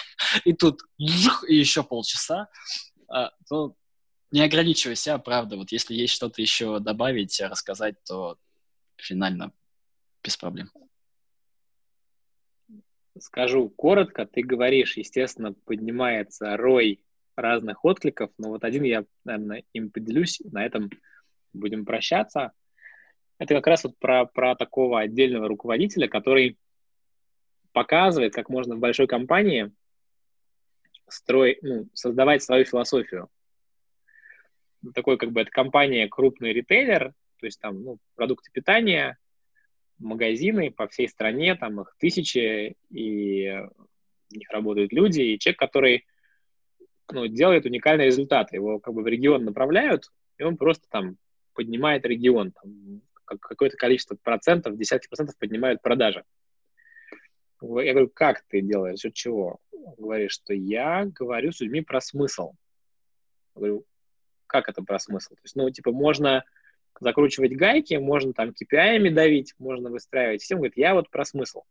и тут и еще полчаса. А, то не ограничивайся, правда. Вот если есть что-то еще добавить, рассказать, то финально без проблем. Скажу коротко, ты говоришь, естественно, поднимается рой разных откликов, но вот один я, наверное, им поделюсь, на этом будем прощаться. Это как раз вот про, про такого отдельного руководителя, который показывает, как можно в большой компании строй, ну, создавать свою философию. Такой как бы это компания крупный ритейлер, то есть там ну, продукты питания, магазины по всей стране, там их тысячи, и в них работают люди, и человек, который ну, делает уникальные результаты. Его как бы в регион направляют, и он просто там поднимает регион, там, какое-то количество процентов, десятки процентов поднимают продажи. Я говорю, как ты делаешь, от чего? Говорит, что я говорю с людьми про смысл. Я говорю, как это про смысл? То есть, ну, типа, можно закручивать гайки, можно там KPI давить, можно выстраивать систему. Говорит, я вот про смысл.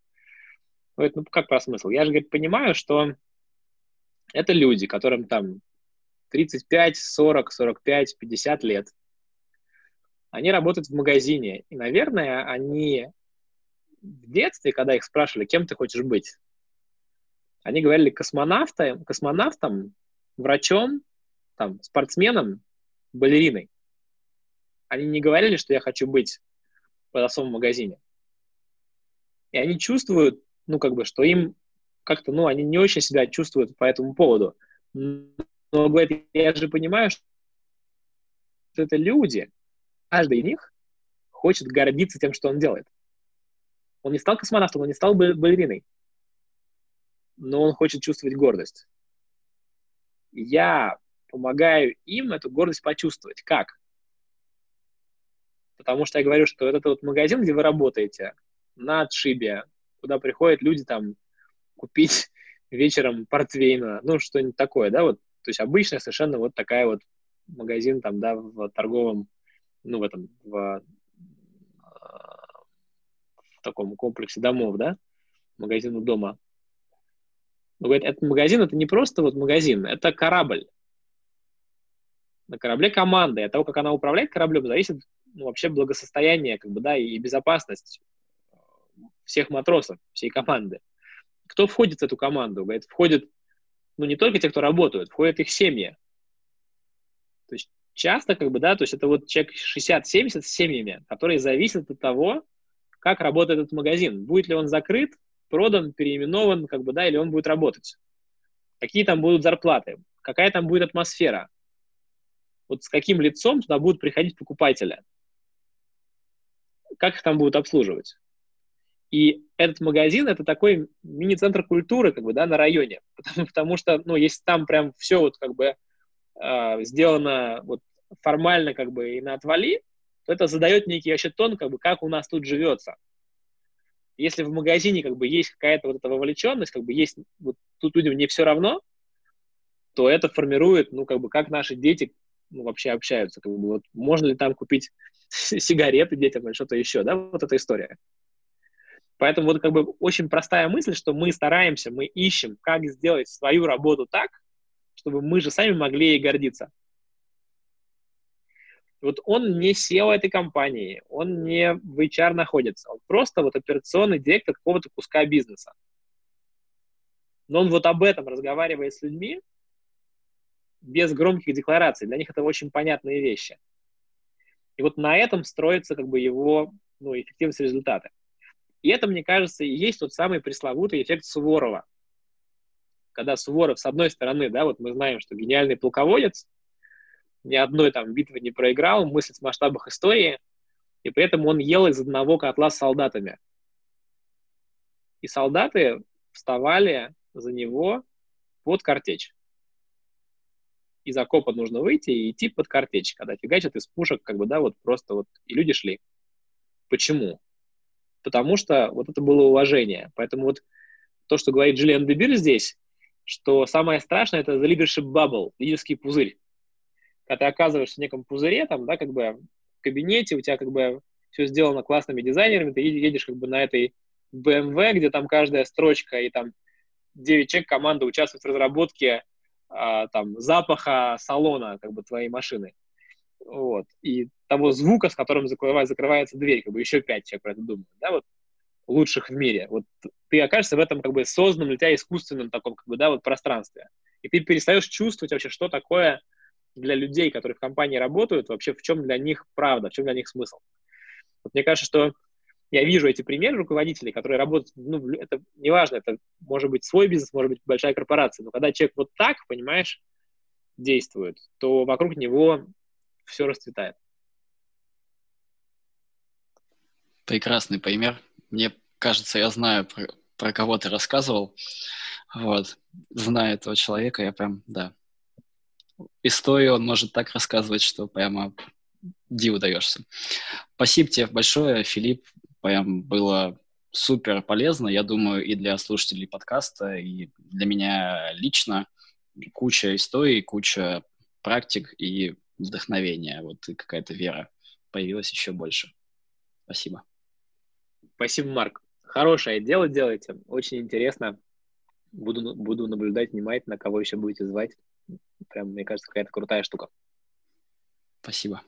Говорит, ну как про смысл? Я же, говорит, понимаю, что это люди, которым там 35, 40, 45, 50 лет. Они работают в магазине. И, наверное, они в детстве, когда их спрашивали, кем ты хочешь быть, они говорили космонавтом, космонавтом, врачом, там, спортсменом, балериной. Они не говорили, что я хочу быть в продавцовом магазине. И они чувствуют, ну, как бы, что им как-то, ну, они не очень себя чувствуют по этому поводу. Но, говорит, я же понимаю, что это люди, каждый из них хочет гордиться тем, что он делает. Он не стал космонавтом, он не стал балериной, но он хочет чувствовать гордость. Я помогаю им эту гордость почувствовать. Как? Потому что я говорю, что этот вот магазин, где вы работаете, на отшибе, куда приходят люди там купить вечером портвейна, ну, что-нибудь такое, да, вот, то есть обычная совершенно вот такая вот магазин там, да, в торговом, ну, в этом, в, в таком комплексе домов, да, магазин у дома. Но, говорит, этот магазин, это не просто вот магазин, это корабль. На корабле команда, и от того, как она управляет кораблем, зависит ну, вообще благосостояние, как бы, да, и безопасность всех матросов, всей команды. Кто входит в эту команду? Говорит, входят, ну, не только те, кто работают, входят их семьи. То есть часто, как бы, да, то есть это вот человек 60-70 с семьями, которые зависят от того, как работает этот магазин. Будет ли он закрыт, продан, переименован, как бы, да, или он будет работать. Какие там будут зарплаты, какая там будет атмосфера. Вот с каким лицом туда будут приходить покупатели как их там будут обслуживать. И этот магазин — это такой мини-центр культуры, как бы, да, на районе, потому, потому что, ну, если там прям все вот как бы э, сделано вот формально как бы и на отвали, то это задает некий вообще тон, как бы, как у нас тут живется. Если в магазине как бы есть какая-то вот эта вовлеченность, как бы есть, вот тут людям не все равно, то это формирует, ну, как бы, как наши дети ну, вообще общаются, как бы, вот, можно ли там купить сигареты детям или что-то еще, да, вот эта история. Поэтому вот как бы очень простая мысль, что мы стараемся, мы ищем, как сделать свою работу так, чтобы мы же сами могли ей гордиться. Вот он не SEO этой компании, он не в HR находится, он просто вот операционный директор какого-то куска бизнеса. Но он вот об этом разговаривает с людьми без громких деклараций. Для них это очень понятные вещи. И вот на этом строится как бы его ну, эффективность результата. И это, мне кажется, и есть тот самый пресловутый эффект Суворова. Когда Суворов, с одной стороны, да, вот мы знаем, что гениальный полководец, ни одной там битвы не проиграл, мыслит в масштабах истории, и при этом он ел из одного котла с солдатами. И солдаты вставали за него под картечь из окопа нужно выйти и идти под картечь, когда фигачат из пушек, как бы, да, вот просто вот, и люди шли. Почему? Потому что вот это было уважение. Поэтому вот то, что говорит Джиллиан Дебир здесь, что самое страшное — это the leadership bubble, лидерский пузырь. Когда ты оказываешься в неком пузыре, там, да, как бы в кабинете, у тебя как бы все сделано классными дизайнерами, ты едешь как бы на этой BMW, где там каждая строчка и там 9 человек команда участвует в разработке а, там запаха салона как бы твоей машины. Вот. И того звука, с которым закрывается, дверь, как бы еще пять человек про это думают, да, вот лучших в мире. Вот ты окажешься в этом как бы созданном для тебя искусственном таком как бы, да, вот пространстве. И ты перестаешь чувствовать вообще, что такое для людей, которые в компании работают, вообще в чем для них правда, в чем для них смысл. Вот мне кажется, что я вижу эти примеры руководителей, которые работают, ну, это неважно, это может быть свой бизнес, может быть большая корпорация, но когда человек вот так, понимаешь, действует, то вокруг него все расцветает. Прекрасный пример. Мне кажется, я знаю, про, про кого ты рассказывал. Вот. Зная этого человека, я прям, да. Историю он может так рассказывать, что прямо диву даешься. Спасибо тебе большое, Филипп. Прям было супер полезно, я думаю, и для слушателей подкаста, и для меня лично. Куча историй, куча практик и вдохновения, вот и какая-то вера появилась еще больше. Спасибо. Спасибо, Марк. Хорошее дело делаете, очень интересно. Буду, буду наблюдать внимательно, кого еще будете звать. Прям, мне кажется, какая-то крутая штука. Спасибо.